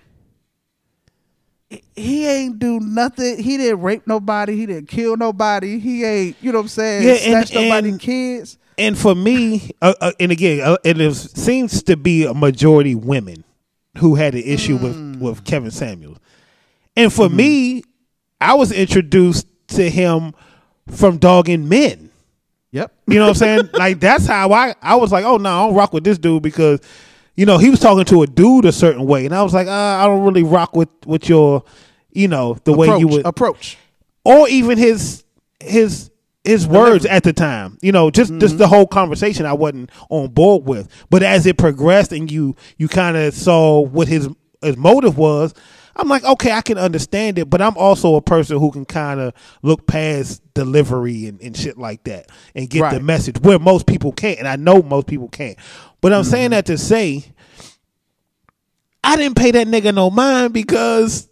Speaker 1: He ain't do nothing. He didn't rape nobody. He didn't kill nobody. He ain't, you know what I'm saying?
Speaker 2: Yeah, and-
Speaker 1: snatch nobody
Speaker 2: and-
Speaker 1: kids.
Speaker 2: and for me, uh, uh, and again, uh, it is, seems to be a majority women who had an issue
Speaker 1: Mm.
Speaker 2: with with Kevin Samuels. And for me, I was introduced to him from dogging men.
Speaker 1: Yep.
Speaker 2: You know what I'm saying? like that's how I I was like, oh no, I don't rock with this dude because, you know, he was talking to a dude a certain way, and I was like, uh, I don't really rock with with your, you know, the way you would,
Speaker 1: approach.
Speaker 2: or even his his his words at the time. You know, just just the whole conversation I wasn't on board with. But as it progressed and you you kind of saw what his his motive was, I'm like, okay, I can understand it. But I'm also a person who can kind of look past delivery and, and shit like that and get the message where most people can't. And I know most people can't. But I'm saying that to say I didn't pay that nigga no mind because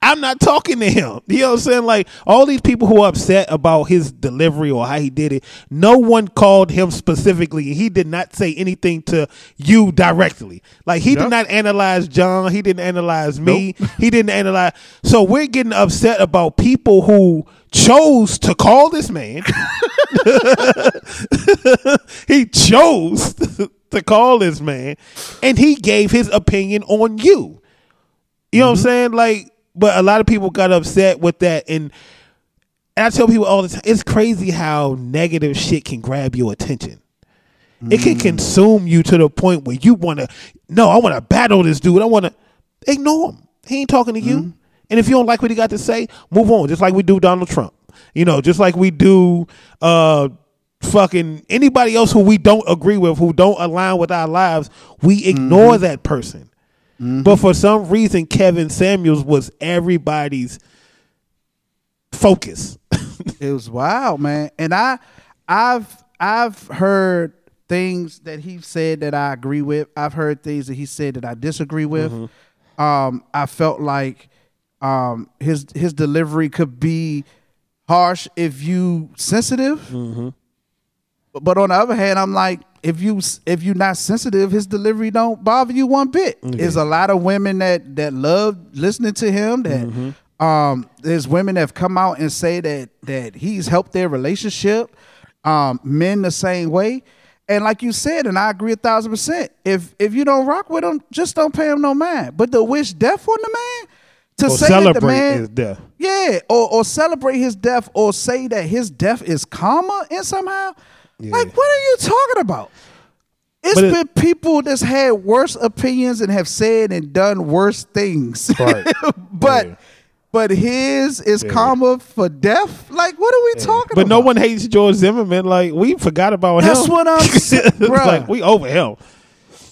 Speaker 2: I'm not talking to him. You know what I'm saying? Like all these people who are upset about his delivery or how he did it, no one called him specifically. He did not say anything to you directly. Like he
Speaker 1: Yep.
Speaker 2: did not analyze John. He didn't analyze me. He didn't analyze. So we're getting upset about people who chose to call this man. he chose to call this man and he gave his opinion on you. You know what I'm mm-hmm. saying? Like, but a lot of people got upset with that. And, and I tell people all the time, it's crazy how negative shit can grab your attention. It can mm. consume you to the point where you want to, no, I want to battle this dude. I want to ignore him. He ain't talking to you. Mm-hmm. And if you don't like what he got to say, move on. Just like we do Donald Trump. You know, just like we do uh fucking anybody else who we don't agree with, who don't align with our lives, we ignore mm-hmm. that person. But for some reason, Kevin Samuels was everybody's focus.
Speaker 1: It was wild, man. And I I've I've heard things that he said that I agree with. I've heard things that he said that I disagree with. Um, I felt like um, his his delivery could be harsh if you sensitive. But on the other hand, I'm like, if you if you're not sensitive, his delivery don't bother you one bit. There's a lot of women that that love listening to him. That um, there's women that have come out and say that that he's helped their relationship. Um, men the same way. And like you said, and I agree a thousand percent. If if you don't rock with him, just don't pay him no mind. But to wish death on the man, to
Speaker 2: Or
Speaker 1: say that the man,
Speaker 2: his death.
Speaker 1: yeah, or or celebrate his death, or say that his death is karma in somehow. Like, what are you talking about? It's
Speaker 2: it-
Speaker 1: been people that's had worse opinions and have said and done worse things.
Speaker 2: Right.
Speaker 1: but
Speaker 2: Yeah.
Speaker 1: but his is karma for death. Like, what are we talking
Speaker 2: But
Speaker 1: about?
Speaker 2: But no one hates George Zimmerman. Like we forgot about him.
Speaker 1: That's what I'm saying,
Speaker 2: like we over him.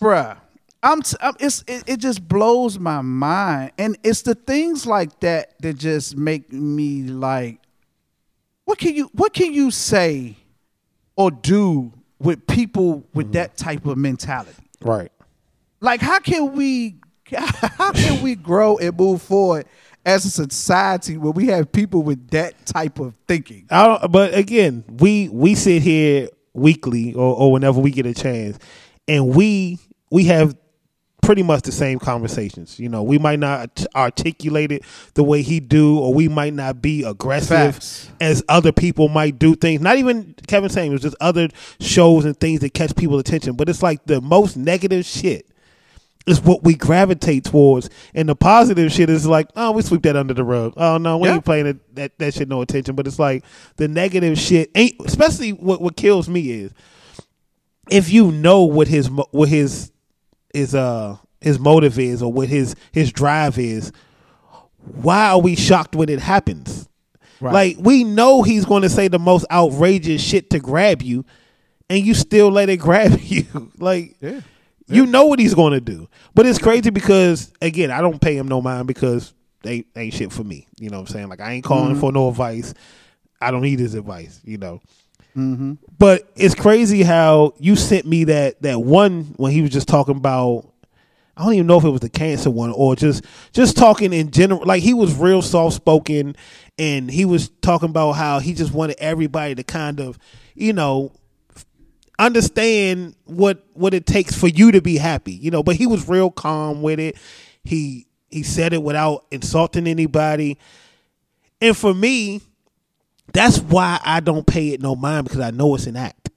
Speaker 1: bruh. I'm, t- I'm it's it, it just blows my mind, and it's the things like that that just make me like, what can you what can you say or do with people with that type of mentality?
Speaker 2: Right.
Speaker 1: Like, how can we how can we grow and move forward as a society where we have people with that type of thinking?
Speaker 2: I don't, but again, we we sit here weekly or, or whenever we get a chance, and we we have pretty much the same conversations. You know, we might not articulate it the way he do, or we might not be aggressive
Speaker 1: Facts.
Speaker 2: as other people might do things. Not even Kevin Samuels, just other shows and things that catch people's attention. But it's like the most negative shit is what we gravitate towards, and the positive shit is like, oh, we sweep that under the rug. Oh no, we
Speaker 1: Yeah.
Speaker 2: ain't paying it, that that shit no attention. But it's like the negative shit ain't. Especially what what kills me is if you know what his what his his uh his motive is or what his his drive is. Why are we shocked when it happens?
Speaker 1: Right.
Speaker 2: Like we know he's going to say the most outrageous shit to grab you, and you still let it grab you. like
Speaker 1: Yeah.
Speaker 2: you know what he's going to do. But it's crazy because again, I don't pay him no mind because they ain't shit for me. You know what I'm saying? Like I ain't calling for no advice. I don't need his advice. You know. Mm-hmm. But it's crazy how you sent me that that one when he was just talking about. I don't even know if it was the cancer one or just just talking in general. Like he was real soft spoken, and he was talking about how he just wanted everybody to kind of, you know, understand what what it takes for you to be happy, you know. But he was real calm with it. He he said it without insulting anybody. And for me, that's why I don't pay it no mind because I know it's an act.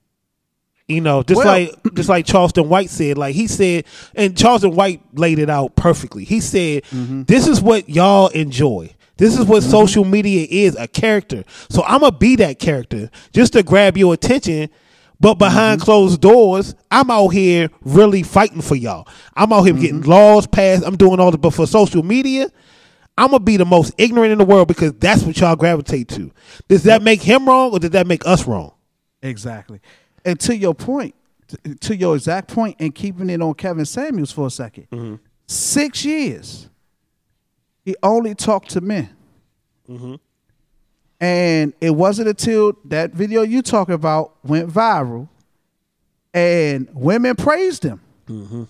Speaker 2: You know, just
Speaker 1: Well-
Speaker 2: like just like Charleston White said, like he said, and Charleston White laid it out perfectly. He said, mm-hmm. "This is what y'all enjoy. This is what mm-hmm. social media is a character. So I'm going to be that character just to grab your attention. But behind mm-hmm. closed doors, I'm out here really fighting for y'all. I'm out here getting laws passed. I'm doing all the But for social media, I'm to be the most ignorant in the world because that's what y'all gravitate to. Does that make him wrong or does that make us wrong?
Speaker 1: Exactly. And to your point, to your exact point, and keeping it on Kevin Samuels for a 2nd mm-hmm. six years, he only talked to men. Mm-hmm. And it wasn't until that video you talk about went viral, and women praised him. Mm-hmm.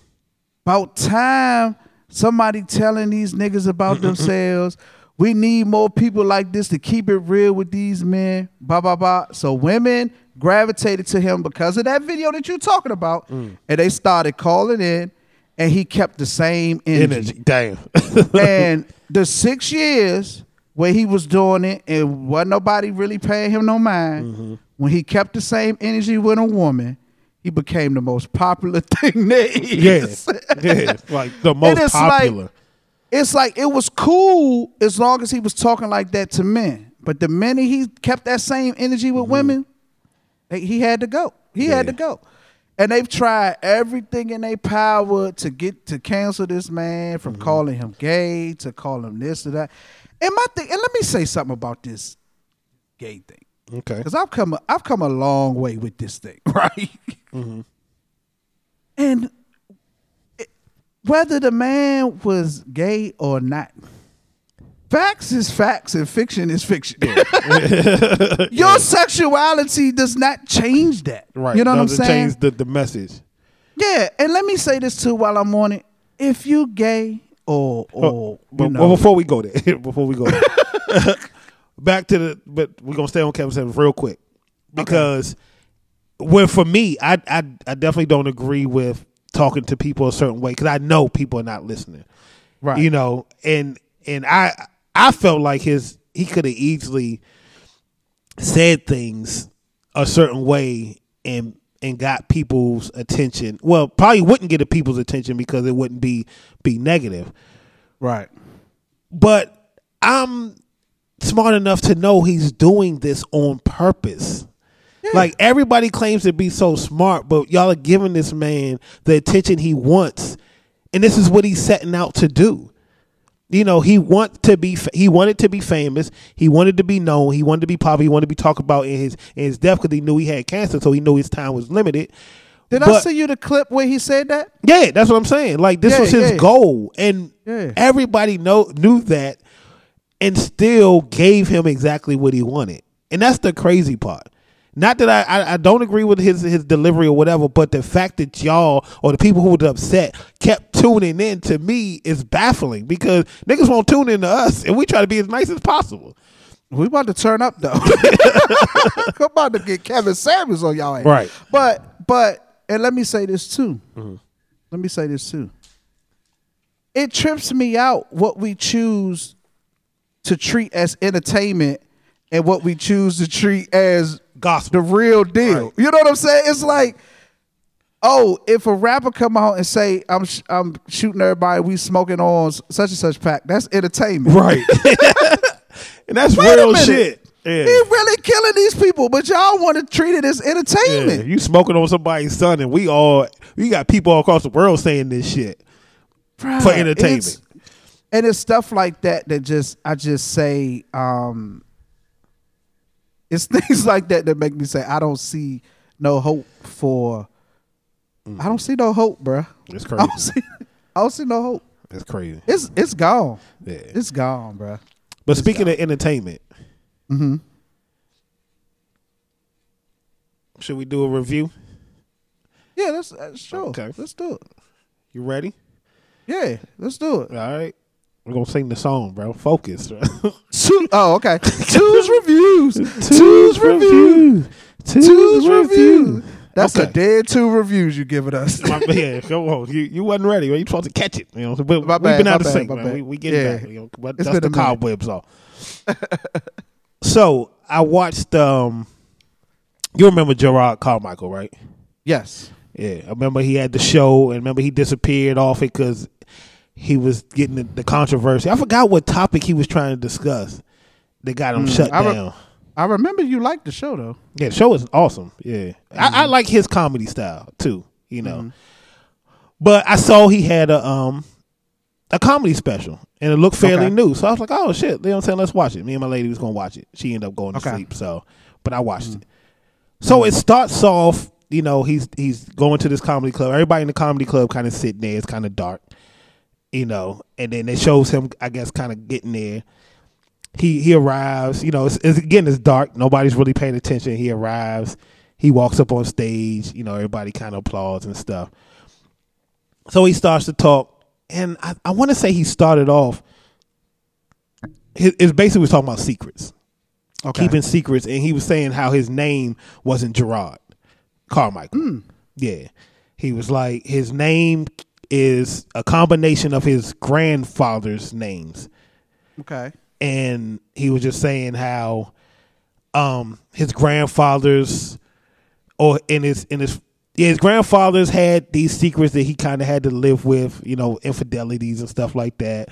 Speaker 1: About time somebody telling these niggas about themselves. We need more people like this to keep it real with these men. Blah blah blah. So women gravitated to him because of that video that you're talking about, mm. and they started calling in, and he kept the same energy.
Speaker 2: Energy. Damn.
Speaker 1: and the six years where he was doing it and wasn't nobody really paying him no mind, mm-hmm. when he kept the same energy with a woman, he became the most popular thing there
Speaker 2: yeah.
Speaker 1: is.
Speaker 2: yeah. Like the most
Speaker 1: it's like-
Speaker 2: popular.
Speaker 1: it's like it was cool as long as he was talking like that to men. But the minute he kept that same energy with women, they, he had to go. He had to
Speaker 2: Mm-hmm.
Speaker 1: Go. And they've tried everything in their power to get to cancel this man from
Speaker 2: Mm-hmm.
Speaker 1: calling him gay to call him this or that. And my thing, and let me say something about this gay thing.
Speaker 2: okay.
Speaker 1: Because I've come I've come a long way with this thing, right? Mm-hmm. And it- whether the man was gay or not, facts is facts and fiction is fiction. Your sexuality does not change that.
Speaker 2: Right.
Speaker 1: You know what I'm saying?
Speaker 2: change the, the message.
Speaker 1: Yeah. And let me say this too while I'm on it. If you gay or or
Speaker 2: But,
Speaker 1: you
Speaker 2: well,
Speaker 1: know,
Speaker 2: before we go there, before we go there, back to the, but we're gonna stay on Kevin Samuels real quick because when for me, I, I I definitely don't agree with talking to people a certain way because I know people are not listening,
Speaker 1: Right.
Speaker 2: You know, and and I I felt like his he could have easily said things a certain way and and got people's attention. Well, probably wouldn't get the people's attention because it wouldn't be be negative
Speaker 1: right.
Speaker 2: but I'm smart enough to know he's doing this on purpose. Like everybody claims to be so smart, but y'all are giving this man the attention he wants, and this is what he's setting out to do. You know, he want to be he wanted to be famous. He wanted to be known. He wanted to be popular. He wanted to be talked about in his in his death because he knew he had cancer, so he knew his time was limited.
Speaker 1: Did I
Speaker 2: But-
Speaker 1: see you the clip where he said that?
Speaker 2: yeah, that's what I'm saying. Like this
Speaker 1: Yeah,
Speaker 2: was his
Speaker 1: yeah.
Speaker 2: goal, and everybody know knew that, and still gave him exactly what he wanted. And that's the crazy part. Not that I, I, I don't agree with his his delivery or whatever, but the fact that y'all or the people who were upset kept tuning in to me is baffling because niggas won't tune in to us, and we try to be as nice as possible.
Speaker 1: We about to turn up though. I'm about to get Kevin Samuels on y'all ass.
Speaker 2: Right.
Speaker 1: But but and let me say this too. Mm-hmm. Let me say this too. It trips me out what we choose to treat as entertainment and what we choose to treat as
Speaker 2: Gospel.
Speaker 1: the real deal.
Speaker 2: Right.
Speaker 1: You know what I'm saying? It's like, oh, if a rapper come out and say I'm sh- I'm shooting everybody, we smoking on such and such pack, that's entertainment.
Speaker 2: Right. and that's
Speaker 1: Wait
Speaker 2: real shit. Yeah.
Speaker 1: He really killing these people, but y'all want to treat it as
Speaker 2: Yeah,
Speaker 1: entertainment.
Speaker 2: you smoking on somebody's son, and we all we got people all across the world saying this shit for entertainment.
Speaker 1: it's- and it's stuff like that that just I just say um it's things like that that make me say I don't see no hope for I don't see no hope, bruh.
Speaker 2: It's
Speaker 1: I
Speaker 2: crazy.
Speaker 1: don't see I don't see no hope.
Speaker 2: It's crazy.
Speaker 1: It's it's gone.
Speaker 2: Yeah.
Speaker 1: It's gone, bruh.
Speaker 2: But speaking of entertainment,
Speaker 1: Mm-hmm.
Speaker 2: should we do a review?
Speaker 1: Yeah, let's uh, sure.
Speaker 2: Okay.
Speaker 1: Let's do it.
Speaker 2: You ready?
Speaker 1: Yeah, let's do it.
Speaker 2: All right. We're gonna sing the song, bro. Focus.
Speaker 1: Two, oh, okay. Two's reviews. Two's reviews. Two's reviews. That's a
Speaker 2: Okay.
Speaker 1: dead two reviews you giving us.
Speaker 2: My man, come on. You you wasn't ready. You supposed to catch it. You know, but
Speaker 1: My
Speaker 2: we've
Speaker 1: bad,
Speaker 2: been out of
Speaker 1: bad,
Speaker 2: sync, man.
Speaker 1: bad.
Speaker 2: We, we get
Speaker 1: Yeah.
Speaker 2: it back. You know, but
Speaker 1: It's
Speaker 2: that's the
Speaker 1: a
Speaker 2: cobwebs off. so I watched. um You remember Jerrod Carmichael, right?
Speaker 1: yes.
Speaker 2: Yeah, I remember he had the show, and remember he disappeared off it because he was getting the, the controversy. I forgot what topic he was trying to discuss. That got him shut
Speaker 1: Mm, I re-
Speaker 2: down.
Speaker 1: I remember you liked the show though.
Speaker 2: Yeah, the show was awesome. Yeah, I,
Speaker 1: Mm-hmm.
Speaker 2: I like his comedy style too. You know, but I saw he had a um a comedy special, and it looked fairly
Speaker 1: Okay.
Speaker 2: new. So I was like, oh shit, you know what I'm saying? Let's watch it. Me and my lady was gonna watch it. She ended up going to
Speaker 1: Okay. Mm-hmm.
Speaker 2: sleep. So, but I watched it. So it starts off. You know, he's he's going to this comedy club. Everybody in the comedy club kind of sitting there. It's kind of dark. You know, and then it shows him, I guess, kind of getting there he he arrives. You know, it's, it's again it's dark. Nobody's really paying attention. He arrives. He walks up on stage. You know, everybody kind of applauds and stuff. So he starts to talk, and I, I want to say he started off. His basically was talking about secrets,
Speaker 1: Okay.
Speaker 2: keeping secrets, and he was saying how his name wasn't Jerrod Carmichael. Hmm. Yeah, he was like his name is a combination of his grandfather's names
Speaker 1: okay.
Speaker 2: and he was just saying how um his grandfathers or in his in his yeah, his grandfathers had these secrets that he kind of had to live with, you know, infidelities and stuff like that.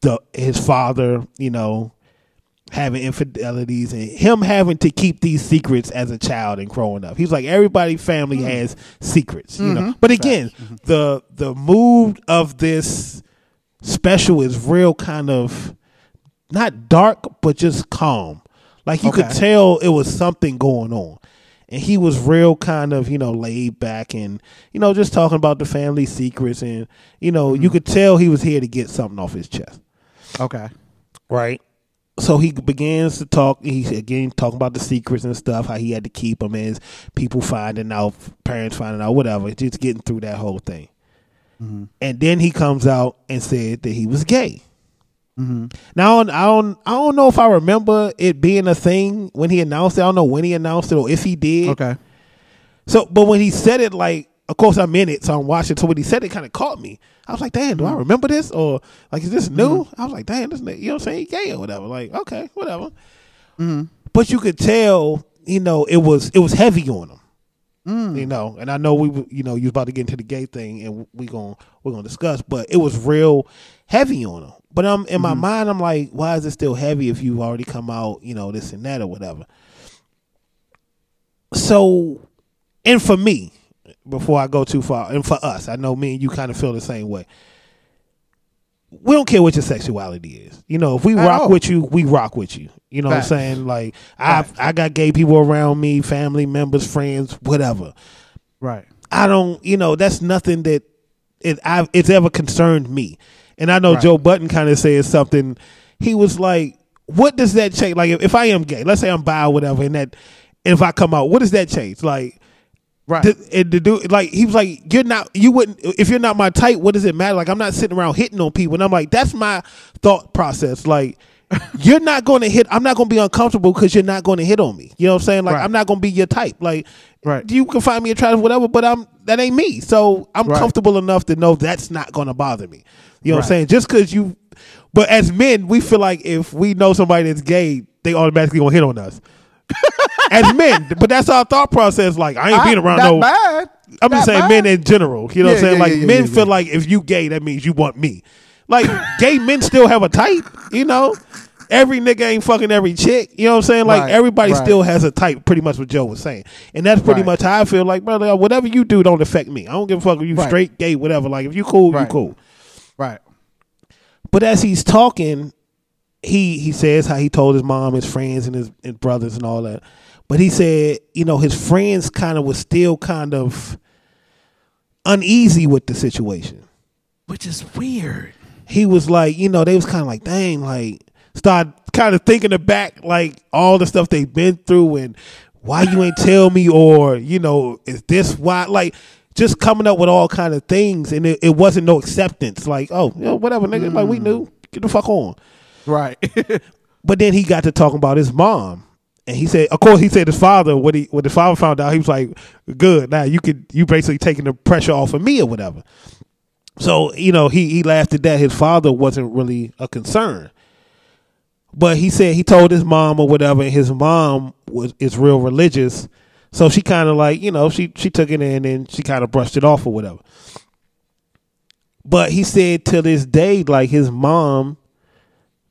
Speaker 2: The his father, you know, having infidelities and him having to keep these secrets as a child and growing up. He's like everybody family mm. has secrets, you know. Mm-hmm. But again, mm-hmm. the the mood of this special is real kind of not dark but just calm. Like you could tell it was something going on. And he was real kind of, you know, laid back and, you know, just talking about the family secrets and, you know, you mm-hmm. could tell he was here to get something off his chest
Speaker 1: Okay.
Speaker 2: right? So he begins to talk. He's again talking about the secrets and stuff, how he had to keep them, and people finding out, parents finding out, whatever. Just getting through that whole thing. Mm-hmm. And then he comes out and said that he was gay. Mm-hmm. Now I don't, I don't, I don't know if I remember it being a thing when he announced it. I don't know when he announced it or if he did.
Speaker 1: Okay.
Speaker 2: So, but when he said it, like, of course I'm in it, so I'm watching. So when he said it, kind of caught me. I was like, damn, do I mm. remember this or like is this new? Mm-hmm. I was like, damn, this, nigga- you know what I'm saying? Gay or whatever. Like, okay, whatever. Mm-hmm. But you could tell, you know, it was it was heavy on him. Mm. You know, and I know we, were- you know, you was about to get into the gay thing, and we going we're gonna discuss, but it was real heavy on him. But um, in my mm-hmm. mind, I'm like, why is it still heavy if you've already come out, you know, this and that or whatever? So, and for me, before I go too far, and for us, I know me and you kind of feel the same way. We don't care what your sexuality is. You know, if we
Speaker 1: At
Speaker 2: rock
Speaker 1: all.
Speaker 2: with you, we rock with you. You know
Speaker 1: Facts.
Speaker 2: what I'm saying? Like I I got gay people around me, family members, friends, whatever.
Speaker 1: Right.
Speaker 2: I don't, you know, that's nothing that it I it's ever concerned me. And I know
Speaker 1: Right.
Speaker 2: Joe Budden kind of said something. He was like, "What does that change? Like, if, if I am gay, let's say I'm bi or whatever, and that if I come out, what does that change? Like,
Speaker 1: Right.
Speaker 2: to, and to do like he was like, you're not, you wouldn't if you're not my type. What does it matter? Like, I'm not sitting around hitting on people, and I'm like, that's my thought process. Like. You're not going to hit. I'm not going to be uncomfortable because you're not going to hit on me. You know what I'm saying? Like
Speaker 1: Right.
Speaker 2: I'm not going to be your type. Like,
Speaker 1: Right.
Speaker 2: you can find me attractive, whatever, but I'm that ain't me. So I'm
Speaker 1: Right.
Speaker 2: comfortable enough to know that's not going to bother me. You know what I'm saying? Just because you, but as men, we feel like if we know somebody that's gay, they automatically gonna hit on us. as men, but that's our thought process. Like I ain't being around
Speaker 1: not
Speaker 2: no.
Speaker 1: bad.
Speaker 2: I'm just saying
Speaker 1: bad.
Speaker 2: men in general. You know what I'm saying?
Speaker 1: yeah,
Speaker 2: like
Speaker 1: yeah, yeah,
Speaker 2: men
Speaker 1: yeah,
Speaker 2: feel
Speaker 1: yeah.
Speaker 2: like if you gay, that means you want me. Like gay men still have a type. You know. Every nigga ain't fucking every chick. You know what I'm saying? Like
Speaker 1: Right,
Speaker 2: everybody
Speaker 1: right.
Speaker 2: still has a type, pretty much what Joe was saying. And that's pretty
Speaker 1: Right.
Speaker 2: much how I feel like, brother, whatever you do don't affect me. I don't give a fuck if you straight, gay, whatever. Like if you cool, you cool.
Speaker 1: Right.
Speaker 2: But as he's talking, he he says how he told his mom, his friends, and his, his brothers and all that. But he said, you know, his friends kind of was still kind of uneasy with the situation.
Speaker 1: Which is weird.
Speaker 2: He was like, you know, they was kind of like, dang, like start kind of thinking back, like all the stuff they've been through and why you ain't tell me or you know is this why like just coming up with all kind of things and it, it wasn't no acceptance like oh you know, whatever nigga like we mm. knew get the fuck on
Speaker 1: Right.
Speaker 2: But then he got to talking about his mom. And he said, of course, he said his father. When he when the father found out, he was like, "Good, now you could you basically taking the pressure off of me or whatever." So you know, he he laughed at that. His father wasn't really a concern, but he said he told his mom or whatever. And his mom was is real religious, so she kind of like you know she she took it in and she kind of brushed it off or whatever. But he said to this day, like his mom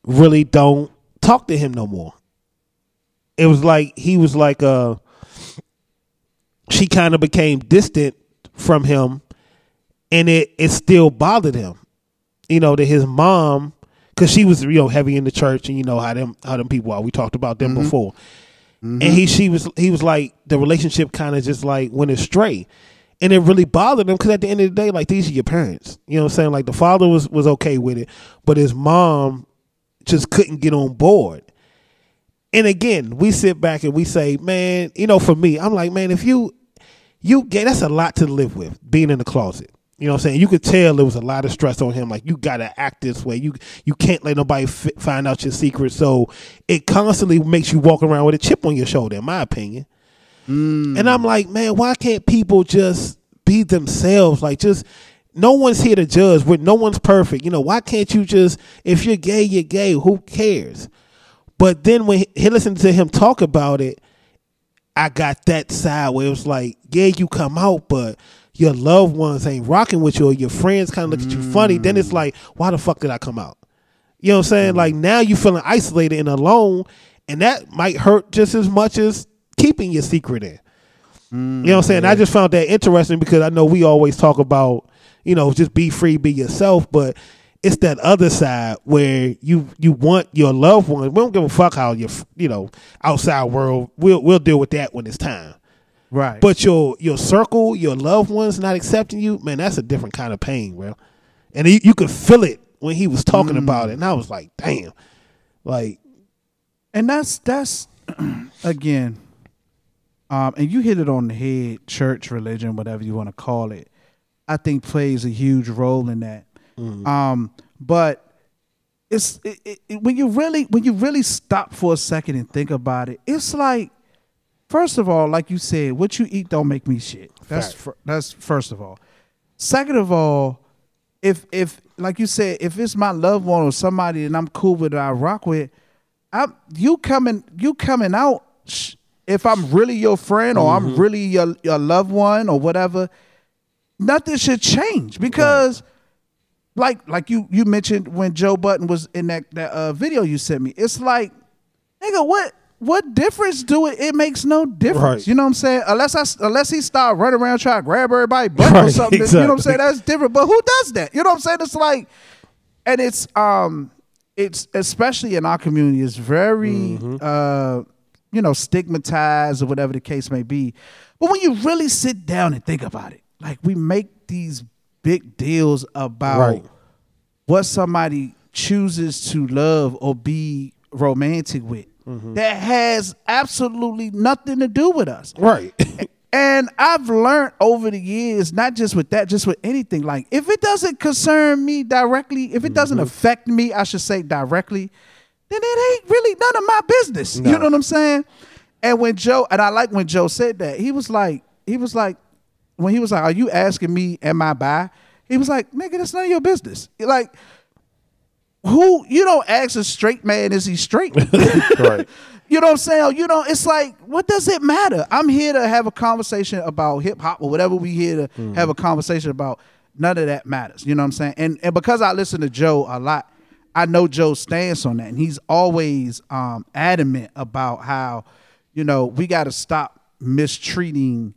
Speaker 2: really don't talk to him no more. It was like he was like uh she kind of became distant from him and it it still bothered him. You know, that his mom cuz she was you know heavy in the church and you know how them how them people are. We talked about them before. And he she was he was like the relationship kind of just like went astray. And it really bothered him because at the end of the day, like these are your parents. You know what I'm saying? Like the father was was okay with it, but his mom just couldn't get on board. And again, we sit back and we say, man, you know, for me, I'm like, man, if you you get that's a lot to live with being in the closet. You know what I'm saying? You could tell there was a lot of stress on him. Like you got to act this way. You you can't let nobody f- find out your secret. So it constantly makes you walk around with a chip on your shoulder, in my opinion. Mm. And I'm like, man, why can't people just be themselves? Like, just no one's here to judge. We're, no one's perfect. You know, why can't you just, if you're gay, you're gay. Who cares? But then when he, he listened to him talk about it, I got that side where it was like, yeah, you come out, but your loved ones ain't rocking with you, or your friends kind of look at you funny. Then it's like, why the fuck did I come out? You know what I'm saying? Mm-hmm. Like now you're feeling isolated and alone, and that might hurt just as much as keeping your secret in. you know what I'm saying? I mm-hmm. just found that interesting because I know we always talk about, you know, just be free, be yourself, but it's that other side where you you want your loved ones. We don't give a fuck how your you know outside world. We'll we'll deal with that when it's time.
Speaker 1: Right.
Speaker 2: But your your circle, your loved ones not accepting you, man, that's a different kind of pain, bro. And you, you could feel it when he was talking about it, and I was like, damn, like
Speaker 1: and that's that's again um and you hit it on the head church religion whatever you want to call it i think plays a huge role in that um but it's it, it, it- when you really when you really stop for a second and think about it it's like first of all like you said what you eat don't make me shit. That's fir- that's first of all. Second of all if if like you said if it's my loved one or somebody and i'm cool with it i rock with I'm you coming you coming out sh- if I'm really your friend or I'm really your your loved one or whatever, nothing should change because like like you you mentioned when Joe Budden was in that that uh, video you sent me. It's like nigga what what difference do it? It makes no difference.
Speaker 2: Right.
Speaker 1: You know what I'm saying? Unless I unless he start running around trying to grab everybody butt or
Speaker 2: Right,
Speaker 1: something. You know what I'm saying? That's different. But who does that? You know what I'm saying? It's like and it's um it's especially in our community it's very
Speaker 2: Mm-hmm.
Speaker 1: uh you know stigmatized or whatever the case may be but when you really sit down and think about it like we make these big deals about
Speaker 2: Right.
Speaker 1: what somebody chooses to love or be romantic with
Speaker 2: Mm-hmm.
Speaker 1: that has absolutely nothing to do with us
Speaker 2: right,
Speaker 1: and I've learned over the years, not just with that, just with anything. Like if it doesn't concern me directly, if it doesn't
Speaker 2: Mm-hmm.
Speaker 1: affect me, I should say directly, then it ain't really none of my business. You know what I'm saying? And when Joe, and I like when Joe said that, he was like, he was like, when he was like, "Are you asking me, am I bi?" He was like, "Nigga, that's none of your business." Like, who you don't ask a straight man, is he straight?
Speaker 2: right,
Speaker 1: You know what I'm saying? You know, it's like, what does it matter? I'm here to have a conversation about hip hop or whatever we here to have a conversation about. None of that matters. You know what I'm saying? And and because I listen to Joe a lot, I know Joe's stance on that, and he's always um, adamant about how, you know, we got to stop mistreating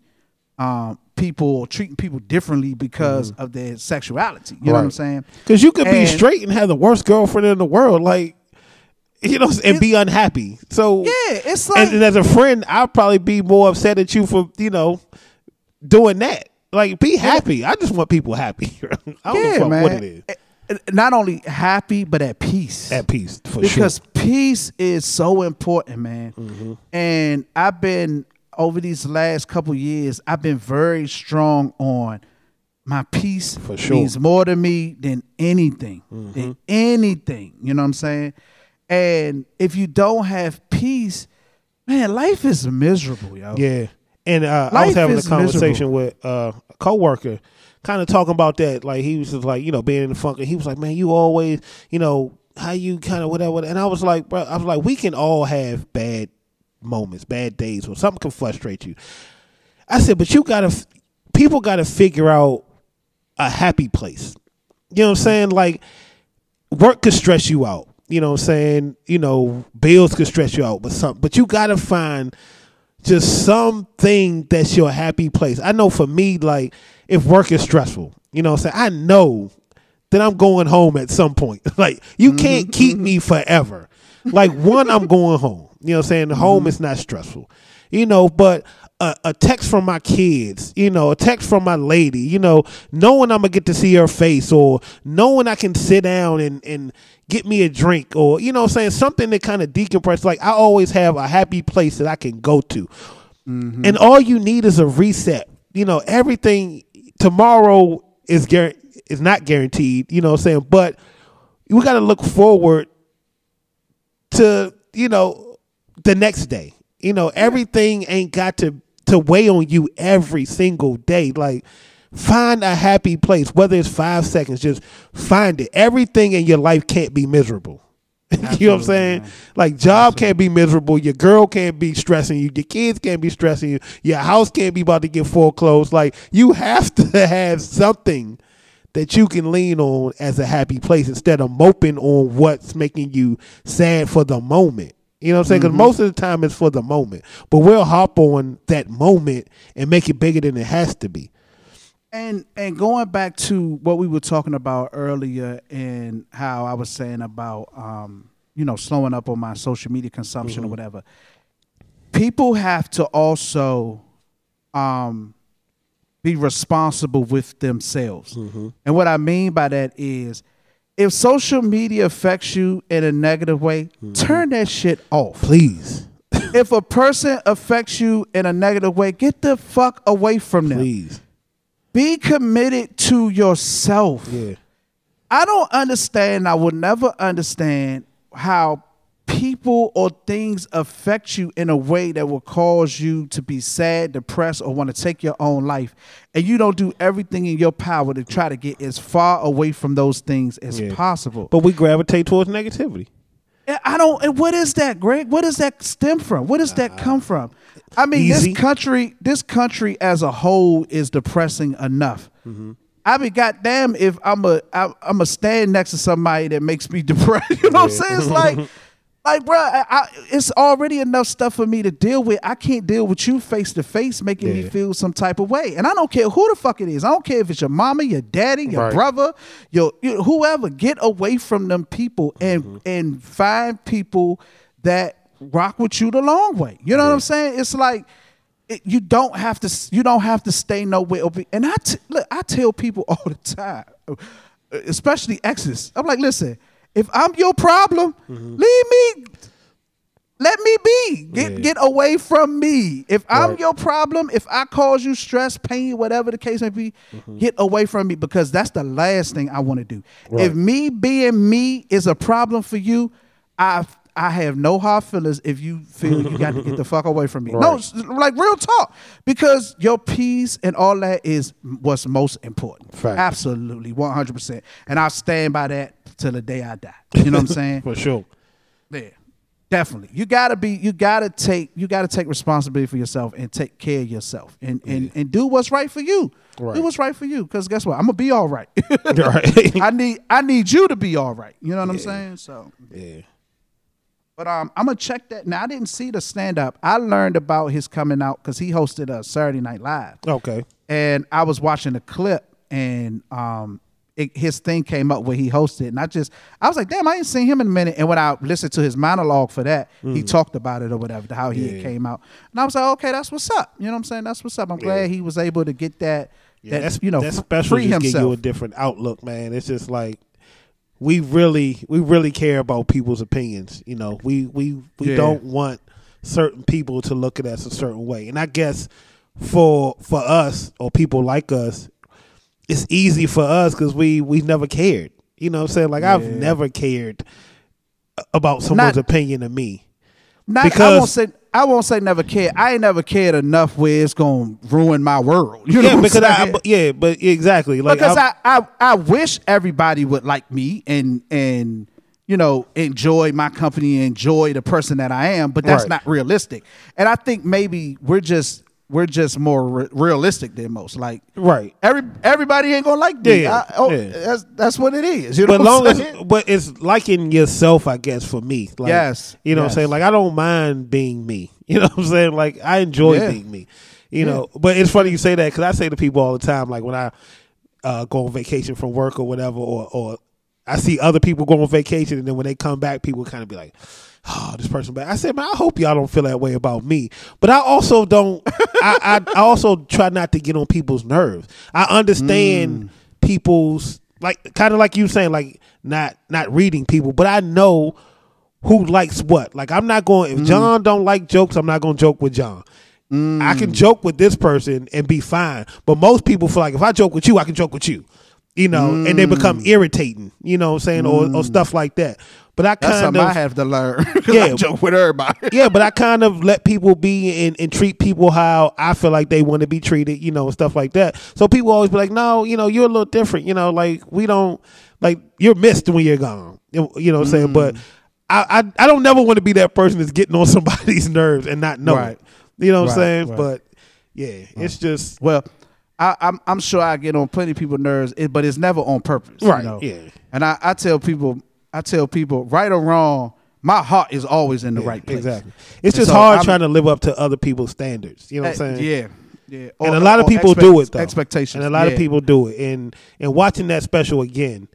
Speaker 1: um, people, treating people differently because of their sexuality. You know what I'm saying?
Speaker 2: because you could be straight and have the worst girlfriend in the world, like you know, and be unhappy. So
Speaker 1: Yeah, it's like
Speaker 2: and, and as a friend, I'd probably be more upset at you for you know doing that. Like, be happy. I just want people happy. I don't
Speaker 1: yeah,
Speaker 2: know
Speaker 1: man.
Speaker 2: what it is.
Speaker 1: Not only happy, but at peace.
Speaker 2: At peace, for
Speaker 1: because
Speaker 2: sure.
Speaker 1: Because peace is so important, man.
Speaker 2: Mm-hmm.
Speaker 1: And I've been over these last couple years, I've been very strong on my peace
Speaker 2: For sure. Mm-hmm.
Speaker 1: means more to me than anything. Than anything. You know what I'm saying? And if you don't have peace, man, life is miserable, yo.
Speaker 2: Yeah. And uh, I was having a conversation with uh, a coworker, kind of talking about that. Like he was just like, you know, being in the funk, and he was like, "Man, you always, you know, how you kind of whatever." And I was like, "Bro, I was like, we can all have bad moments, bad days, or something can frustrate you." I said, "But you gotta, people gotta figure out a happy place." You know what I'm saying? Like work could stress you out. You know what I'm saying? You know, bills could stress you out, but some but you gotta find just something that's your happy place. I know for me, like if work is stressful, you know what I'm saying? I know that I'm going home at some point. like you can't mm-hmm. keep me forever. Like one, I'm going home. You know what I'm saying? Home is mm-hmm. not stressful. You know, but a, a text from my kids, you know, a text from my lady, you know, knowing I'm gonna get to see her face or knowing I can sit down and, and get me a drink or, you know what I'm saying, something that kind of decompress. Like I always have a happy place that I can go to. Mm-hmm. And all you need is a reset. You know, everything tomorrow is guar- is not guaranteed, you know what I'm saying? But we got to look forward to, you know, the next day. You know, everything ain't got to to weigh on you every single day. Like find a happy place, whether it's 5 seconds, just find it. Everything in your life can't be miserable. you know what I'm saying?
Speaker 1: man.
Speaker 2: Like job can't be miserable. Your girl can't be stressing you. Your kids can't be stressing you. Your house can't be about to get foreclosed. Like you have to have something that you can lean on as a happy place instead of moping on what's making you sad for the moment. You know what I'm saying? Because most of the time it's for the moment, but we'll hop on that moment and make it bigger than it has to be.
Speaker 1: And and going back to what we were talking about earlier and how I was saying about um, you know, slowing up on my social media consumption or whatever. People have to also um be responsible with themselves. And what I mean by that is if social media affects you in a negative way, mm-hmm. turn that shit off
Speaker 2: Please,
Speaker 1: if a person affects you in a negative way, get the fuck away from them.
Speaker 2: please,
Speaker 1: Be committed to yourself.
Speaker 2: yeah,
Speaker 1: I don't understand. I will never understand how people or things affect you in a way that will cause you to be sad, depressed, or want to take your own life. And you don't do everything in your power to try to get as far away from those things as
Speaker 2: Yeah.
Speaker 1: possible.
Speaker 2: but we gravitate towards negativity.
Speaker 1: And I don't. And what is that, Greg? What does that stem from? Where does that come from? I mean,
Speaker 2: Easy.
Speaker 1: this country, this country as a whole is depressing enough. Mm-hmm. I mean, goddamn, if I'm a, I, I'm a stand next to somebody that makes me depressed. You know what I'm saying? It's like, like, bro, I, I, it's already enough stuff for me to deal with. I can't deal with you face to face, making me feel some type of way. And I don't care who the fuck it is. I don't care if it's your mama, your daddy, your
Speaker 2: Right.
Speaker 1: brother, your, your whoever. Get away from them people and
Speaker 2: Mm-hmm.
Speaker 1: and find people that rock with you the long way. You know what I'm saying? It's like it, you don't have to you don't have to stay nowhere. And I t- look, I tell people all the time, especially exes. I'm like, listen, if I'm your problem,
Speaker 2: Mm-hmm.
Speaker 1: leave me. Let me be. Get
Speaker 2: Yeah.
Speaker 1: get away from me. If I'm
Speaker 2: Right.
Speaker 1: your problem, if I cause you stress, pain, whatever the case may be,
Speaker 2: Mm-hmm.
Speaker 1: get away from me because that's the last thing I want to do. If me being me is a problem for you, I I have no hard feelings if you feel you got to get the fuck away from me. No,
Speaker 2: Right.
Speaker 1: s- like real talk, because your peace and all that is what's most important.
Speaker 2: Fact.
Speaker 1: Absolutely, one hundred percent, and I stand by that till the day I die. You know what I'm saying?
Speaker 2: For sure.
Speaker 1: Yeah, definitely. You gotta be. You gotta take. You gotta take responsibility for yourself and take care of yourself and and, and do what's right for you.
Speaker 2: Right.
Speaker 1: Do what's right for you. Because guess what? I'm gonna be all right.
Speaker 2: right.
Speaker 1: I need. I need you to be all right. You know what I'm saying? So.
Speaker 2: yeah.
Speaker 1: But um, I'm gonna check that. Now I didn't see the stand up. I learned about his coming out because he hosted a Saturday Night Live,
Speaker 2: Okay.
Speaker 1: and I was watching the clip, and um, it, his thing came up where he hosted, and I just I was like, damn, I ain't seen him in a minute. And when I listened to his monologue for that, he talked about it or whatever, how he
Speaker 2: Mm. Yeah.
Speaker 1: came out, and I was like, okay, that's what's up. You know what I'm saying? That's what's up. I'm glad he was able to get that.
Speaker 2: Yeah,
Speaker 1: that
Speaker 2: that's
Speaker 1: you know,
Speaker 2: that special
Speaker 1: free
Speaker 2: just give you
Speaker 1: himself.
Speaker 2: a different outlook, man. It's just like we really we really care about people's opinions. You know, we we we
Speaker 1: Yeah.
Speaker 2: don't want certain people to look at us a certain way. And I guess for for us or people like us, it's easy for us because we we never cared. You know what I'm saying? Like I've never cared about someone's
Speaker 1: Not-
Speaker 2: opinion of me.
Speaker 1: Not, I
Speaker 2: Because-
Speaker 1: won't say I won't say never cared. I ain't never cared enough where it's gonna ruin my world. You know
Speaker 2: Yeah,
Speaker 1: what
Speaker 2: because
Speaker 1: I'm
Speaker 2: I yeah, but exactly. Like
Speaker 1: because I, I I wish everybody would like me and and you know enjoy my company, enjoy the person that I am, but that's
Speaker 2: Right.
Speaker 1: not realistic. And I think maybe we're just we're just more re- realistic than most. Like
Speaker 2: right.
Speaker 1: every everybody ain't gonna like me.
Speaker 2: Yeah,
Speaker 1: I- oh,
Speaker 2: yeah.
Speaker 1: that's that's what it is. You know
Speaker 2: But
Speaker 1: what
Speaker 2: long
Speaker 1: I'm
Speaker 2: as, but it's liking yourself, I guess, for me. Like,
Speaker 1: Yes,
Speaker 2: you know what. I'm saying. Like I don't mind being me. You know what I'm saying. Like I enjoy
Speaker 1: Yeah.
Speaker 2: being me. You know, but it's funny you say that because I say to people all the time, like when I uh, go on vacation from work or whatever, or or I see other people go on vacation, and then when they come back, people kind of be like. Oh, this person back. I said, man, I hope y'all don't feel that way about me. But I also don't. I, I I also try not to get on people's nerves. I understand hmm. people's like, kind of like you saying, like not not reading people, but I know who likes what. Like I'm not going. If hmm. John don't like jokes, I'm not going to joke with John. I can hmm. joke with this person and be fine. But most people feel like if I joke with you, I can joke with you. You know, and they become mm. irritating. You know what I'm saying, or, or mm. stuff like that. But I
Speaker 1: That's
Speaker 2: kind
Speaker 1: something
Speaker 2: of
Speaker 1: I have to learn.
Speaker 2: Yeah.
Speaker 1: I joke with everybody.
Speaker 2: yeah, but I kind of let people be and, and treat people how I feel like they want to be treated, you know, stuff like that. So people always be like, no, you know, you're a little different, you know, like we don't, like you're missed when you're gone, you know what I'm saying? But mm. I, I, I don't never want to be that person that's getting on somebody's nerves and not know
Speaker 1: Right.
Speaker 2: it. You know what I'm saying?
Speaker 1: right.
Speaker 2: But yeah, it's just
Speaker 1: Well, I, I'm I'm sure I get on plenty of people's nerves, but it's never on purpose. you
Speaker 2: Right,
Speaker 1: know?
Speaker 2: yeah.
Speaker 1: And I, I tell people, I tell people, right or wrong, my heart is always in the right place.
Speaker 2: exactly. It's
Speaker 1: And
Speaker 2: just
Speaker 1: so
Speaker 2: hard
Speaker 1: I'm-
Speaker 2: trying to live up to other people's standards. You know what I'm
Speaker 1: Uh,
Speaker 2: saying?
Speaker 1: Yeah, yeah.
Speaker 2: and
Speaker 1: Or-
Speaker 2: a lot of people
Speaker 1: expect-
Speaker 2: do it though.
Speaker 1: Expectations,
Speaker 2: and a lot
Speaker 1: yeah.
Speaker 2: of people do it. And and watching that special again,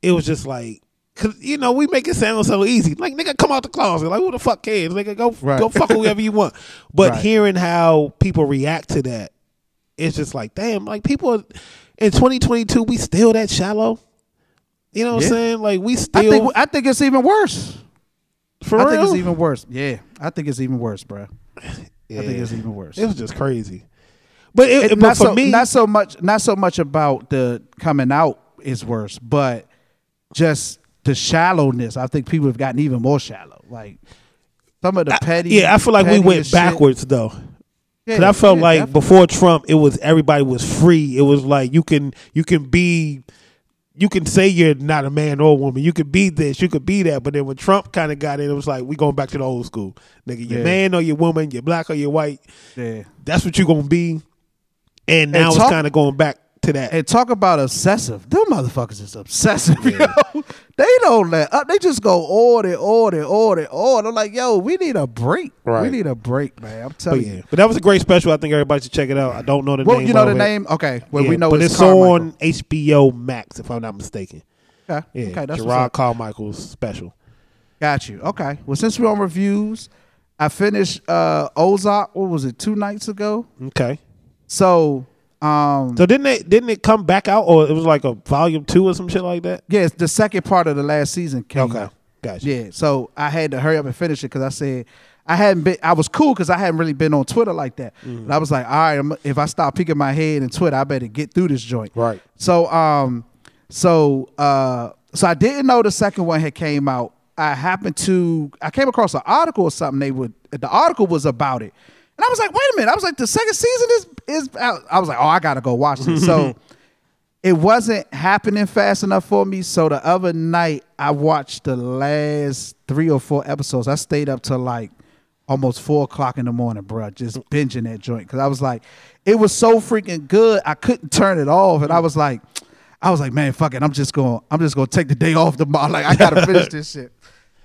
Speaker 2: it was just like, cause you know we make it sound so easy. Like nigga, come out the closet. Like who the fuck cares? Nigga, go
Speaker 1: Right.
Speaker 2: go fuck whoever you want. But
Speaker 1: Right.
Speaker 2: hearing how people react to that, it's just like damn. Like people are- in 2022, we still that shallow. You know what
Speaker 1: Yeah.
Speaker 2: I'm saying? Like we
Speaker 1: I
Speaker 2: still
Speaker 1: think I think it's even worse.
Speaker 2: for
Speaker 1: I
Speaker 2: real.
Speaker 1: think it's even worse. Yeah, I think it's even worse, bro. I think it's even worse.
Speaker 2: It was just crazy. But it,
Speaker 1: It-
Speaker 2: but
Speaker 1: not
Speaker 2: for
Speaker 1: so
Speaker 2: me,
Speaker 1: not so much not so much about the coming out is worse, but just the shallowness. I think people have gotten even more shallow. Like some of the petty.
Speaker 2: yeah, I feel like we went
Speaker 1: shit.
Speaker 2: backwards though.
Speaker 1: Yeah,
Speaker 2: Cause I felt
Speaker 1: yeah,
Speaker 2: like
Speaker 1: definitely.
Speaker 2: before Trump, it was everybody was free. It was like you can you can be, you can say you're not a man or a woman. You could be this, you could be that. But then when Trump kind of got in, it was like we going back to the old school. Nigga, you're
Speaker 1: Yeah.
Speaker 2: man or you're woman, you're black or you're white.
Speaker 1: Yeah.
Speaker 2: That's what you're gonna be. And now it's
Speaker 1: talk-
Speaker 2: kind of going back to that.
Speaker 1: And talk about obsessive. Them motherfuckers is obsessive. Yo. They don't let up. They just go order, order, order, order. I'm like, yo, we need a break. We need a break, man. I'm
Speaker 2: but
Speaker 1: telling
Speaker 2: yeah,
Speaker 1: you.
Speaker 2: but that was a great special. I think everybody should check it out. I don't know the name.
Speaker 1: Well,
Speaker 2: name.
Speaker 1: you know the
Speaker 2: it.
Speaker 1: name? Okay. Well,
Speaker 2: Yeah,
Speaker 1: we know
Speaker 2: but
Speaker 1: it's,
Speaker 2: it's on HBO Max, if I'm not mistaken.
Speaker 1: Okay.
Speaker 2: Yeah,
Speaker 1: okay, that's Jerrod.
Speaker 2: Carmichael's special.
Speaker 1: Got you. Okay. Well, since we're on reviews, I finished uh Ozark. What was it? Two nights ago.
Speaker 2: Okay.
Speaker 1: So, um,
Speaker 2: So didn't it didn't it come back out or it was like a volume two or some shit like that?
Speaker 1: yeah, it's the second part of the last season came
Speaker 2: Okay,
Speaker 1: out.
Speaker 2: gotcha.
Speaker 1: Yeah. So I had to hurry up and finish it because I said I hadn't been. I was cool because I hadn't really been on Twitter like that.
Speaker 2: Mm-hmm.
Speaker 1: But I was like, all right, I'm, if I stop peeking my head in Twitter, I better get through this joint.
Speaker 2: Right.
Speaker 1: So, um, so, uh, so I didn't know the second one had came out. I happened to, I came across an article or something. They would, the article was about it, and I was like, wait a minute. I was like, the second season is is out. I was like, oh, I gotta go watch it. so. It wasn't happening fast enough for me. So the other night, I watched the last three or four episodes. I stayed up till like almost four o'clock in the morning, bro, just mm. binging that joint because I was like, it was so freaking good. I couldn't turn it off, and I was like, I was like, man, fuck it. I'm just gonna I'm just going to take the day off tomorrow. Like I gotta finish this shit.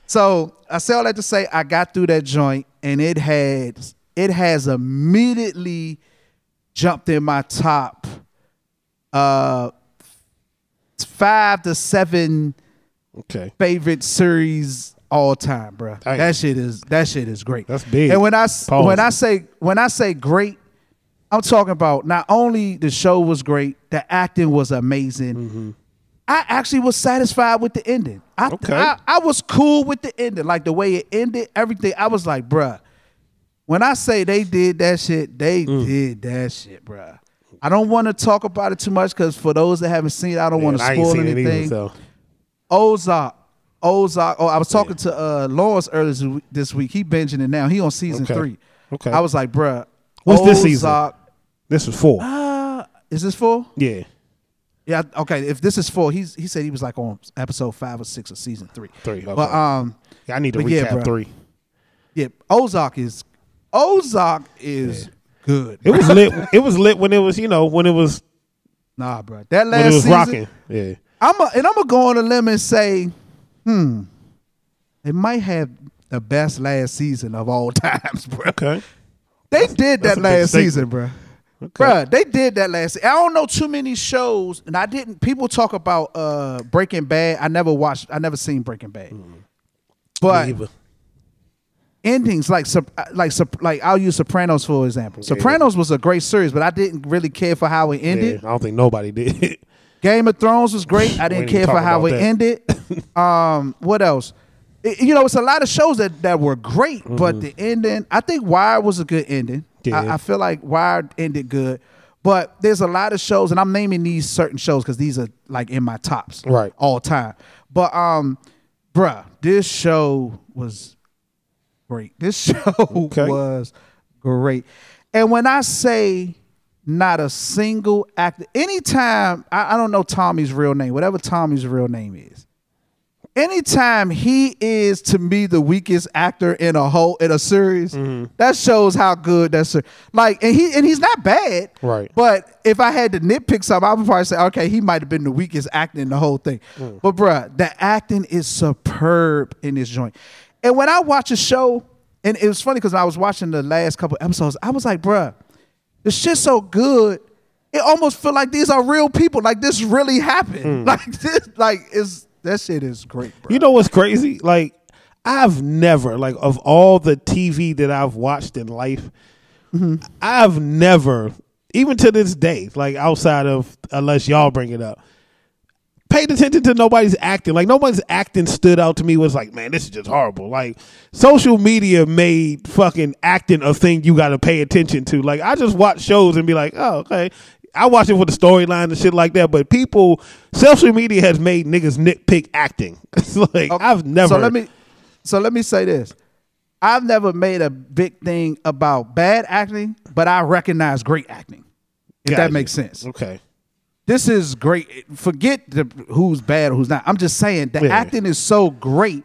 Speaker 1: So I say all that to say, I got through that joint, and it had it has immediately jumped in my top uh five to seven
Speaker 2: Okay.
Speaker 1: favorite series all time, bro.
Speaker 2: Dang.
Speaker 1: That shit is that shit is great.
Speaker 2: That's big.
Speaker 1: And when I
Speaker 2: Pause.
Speaker 1: when I say when I say great, I'm talking about not only the show was great, the acting was amazing.
Speaker 2: Mm-hmm.
Speaker 1: I actually was satisfied with the ending. I,
Speaker 2: Okay.
Speaker 1: I I was cool with the ending, like the way it ended, everything. I was like, bruh. When I say they did that shit, they
Speaker 2: Mm.
Speaker 1: did that shit, bruh. I don't want to talk about it too much because for those that haven't seen it, I don't want to spoil anything.
Speaker 2: either, so
Speaker 1: Ozark. Ozark. Oh, I was talking to uh, Lawrence earlier this week-. He binging it now. He on season
Speaker 2: Okay.
Speaker 1: three.
Speaker 2: Okay.
Speaker 1: I was like, bruh.
Speaker 2: What's this season?
Speaker 1: Ozark-
Speaker 2: this is four.
Speaker 1: Uh, is this full?
Speaker 2: yeah.
Speaker 1: Yeah. Okay. If this is full, he's he said he was like on episode five or six of season three.
Speaker 2: Three, okay.
Speaker 1: But um,
Speaker 2: Yeah, I need to
Speaker 1: But yeah,
Speaker 2: recap three.
Speaker 1: yeah, Ozark is Ozark is good.
Speaker 2: It was lit. It was lit when it was you know when it was
Speaker 1: Nah, bro. That
Speaker 2: when
Speaker 1: last
Speaker 2: it was
Speaker 1: season,
Speaker 2: rocking. Yeah.
Speaker 1: I'm a, and I'm gonna go on a limb and say, hmm, it might have the best last season of all times, bro.
Speaker 2: Okay.
Speaker 1: They did that last season, bro. Okay. Bruh, they did that last. I don't know too many shows, and I didn't. People talk about uh Breaking Bad. I never watched. I never seen Breaking Bad. But
Speaker 2: Neither.
Speaker 1: Endings like like like I'll use Sopranos for example. Sopranos was a great series, but I didn't really care for how it
Speaker 2: Yeah,
Speaker 1: ended.
Speaker 2: I don't think nobody did.
Speaker 1: Game of Thrones was great. I didn't care for how it
Speaker 2: that.
Speaker 1: ended. um, what else? It- you know, it's a lot of shows that that were great, but the ending. I think Wire was a good ending.
Speaker 2: Yeah.
Speaker 1: I, I feel like Wire ended good, but there's a lot of shows, and I'm naming these certain shows because these are like in my tops,
Speaker 2: Right.
Speaker 1: all time. But um, bruh, this show was great. This show
Speaker 2: Okay.
Speaker 1: was great. And when I say not a single actor, anytime I, I don't know Tommy's real name, whatever Tommy's real name is, anytime he is to me the weakest actor in a whole in a series,
Speaker 2: Mm-hmm.
Speaker 1: that shows how good that's like and he and he's not bad.
Speaker 2: Right.
Speaker 1: But if I had to nitpick something, I would probably say, okay, he might have been the weakest actor in the whole thing.
Speaker 2: Mm.
Speaker 1: But bruh, the acting is superb in this joint. And when I watch a show, and it was funny because I was watching the last couple episodes, I was like, bruh, the shit's so good. It almost feel like these are real people. Like this really happened. Hmm. Like this, like is that shit is great, bro.
Speaker 2: You know what's crazy? Like I've never, like of all the TV that I've watched in life, mm-hmm. I've never, even to this day, like outside of unless y'all bring it up, paid attention to nobody's acting. Like nobody's acting stood out to me was like, man, this is just horrible. Like social media made fucking acting a thing you got to pay attention to. Like I just watch shows and be like, oh okay. I watch it for the storyline and shit like that, but people, social media has made niggas nitpick acting. It's like I've never.
Speaker 1: So let me so let me say this. I've never made a big thing about bad acting, but I recognize great acting. If
Speaker 2: Got
Speaker 1: that
Speaker 2: you.
Speaker 1: makes sense.
Speaker 2: Okay.
Speaker 1: This is great. Forget the who's bad or who's not. I'm just saying the
Speaker 2: Yeah.
Speaker 1: acting is so great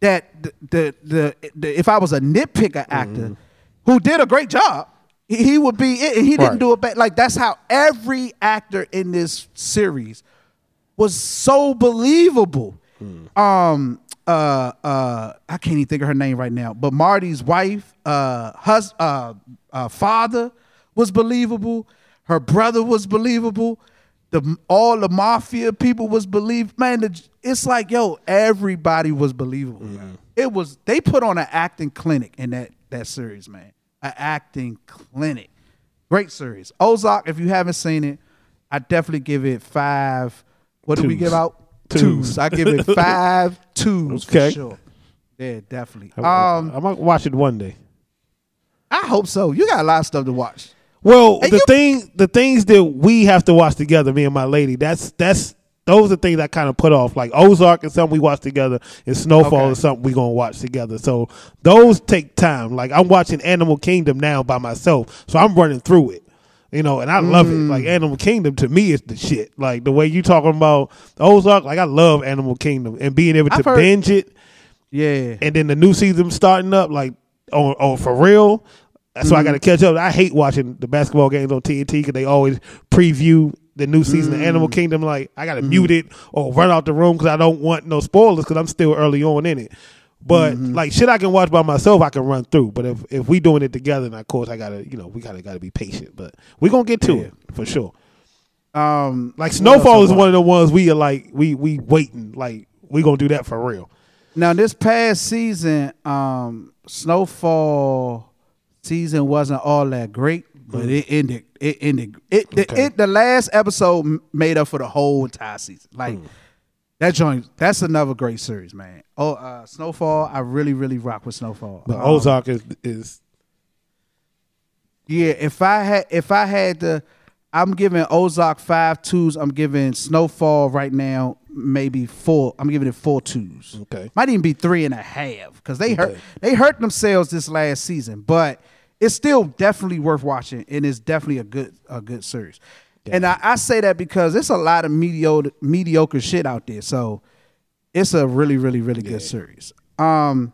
Speaker 1: that the the, the, the if I was a nitpicker actor who did a great job, he, he would be it, and he didn't
Speaker 2: Right.
Speaker 1: do it bad. Like that's how every actor in this series was so believable. Um, uh, uh, I can't even think of her name right now, but Marty's wife, uh, hus- uh, uh, father was believable. Her brother was believable. The all the mafia people was believe. Man, the, it's like yo, everybody was believable. man. It was they put on an acting clinic in that that series, man. An acting clinic. Great series. Ozark, if you haven't seen it, I definitely give it five. What do we give out?
Speaker 2: Twos.
Speaker 1: I give it five twos
Speaker 2: Okay.
Speaker 1: for sure. Yeah, definitely.
Speaker 2: I,
Speaker 1: Um,
Speaker 2: I might watch it one day.
Speaker 1: I hope so. You got a lot of stuff to watch.
Speaker 2: Well,
Speaker 1: And
Speaker 2: the
Speaker 1: you-
Speaker 2: thing, the things that we have to watch together, me and my lady, that's that's those are things I kind of put off. Like Ozark is something we watch together, and Snowfall
Speaker 1: Okay.
Speaker 2: is something we gonna watch together. So those take time. Like I'm watching Animal Kingdom now by myself, so I'm running through it. You know, and I love it.
Speaker 1: Mm.
Speaker 2: Like Animal Kingdom to me is the shit. Like the way you talking about Ozark, like I love Animal Kingdom and being able to
Speaker 1: heard-
Speaker 2: binge it
Speaker 1: Yeah.
Speaker 2: and then the new season starting up, like on, on for real. So I got to catch up. I hate watching the basketball games on TNT because they always preview the new season of Animal Kingdom. Like I got to mute it or run out the room because I don't want no spoilers because I'm still early on in it. But like shit, I can watch by myself. I can run through. But if if we doing it together, then of course I gotta you know we gotta gotta be patient. But we gonna get to
Speaker 1: Yeah.
Speaker 2: it for sure.
Speaker 1: Um,
Speaker 2: Like Snowfall is one of the ones we are like we we waiting like we gonna do that for real.
Speaker 1: Now this past season, um, Snowfall season wasn't all that great, but it ended. It ended. It the, it the last episode made up for the whole entire season. Like that joint. That's another great series, man. Oh, uh, Snowfall. I really, really rock with Snowfall.
Speaker 2: But
Speaker 1: Um,
Speaker 2: Ozark is is
Speaker 1: Yeah, if I had if I had to I'm giving Ozark five twos. I'm giving Snowfall right now maybe four. I'm giving it four twos.
Speaker 2: Okay.
Speaker 1: Might even be three and a half because they hurt they hurt themselves this last season, but it's still definitely worth watching and it's definitely a good a good series. And I, I say that because it's a lot of mediocre mediocre shit out there. So it's a really, really, really good series. Um,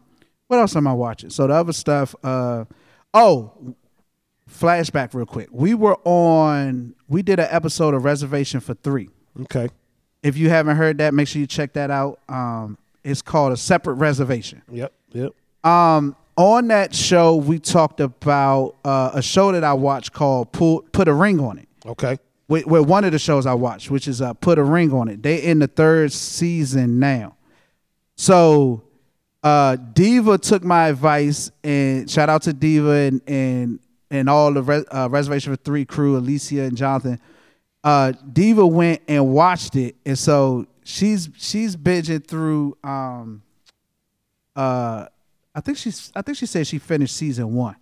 Speaker 1: what else am I watching? So the other stuff, uh, oh, flashback real quick. We were on. We did an episode of Reservation for Three.
Speaker 2: Okay.
Speaker 1: If you haven't heard that, make sure you check that out. Um, it's called a separate reservation.
Speaker 2: Yep. Yep.
Speaker 1: Um, on that show, we talked about uh, a show that I watched called Pull, "Put a Ring on It."
Speaker 2: Okay.
Speaker 1: with, with one of the shows I watched, which is uh, Put a Ring on It. They're in the third season now. So uh, Diva took my advice and shout out to Diva and and and all the res- uh, Reservation for Three crew, Alicia and Jonathan. Uh, Diva went and watched it, and so she's she's binging through. Um, uh, I think she's I think she said she finished season one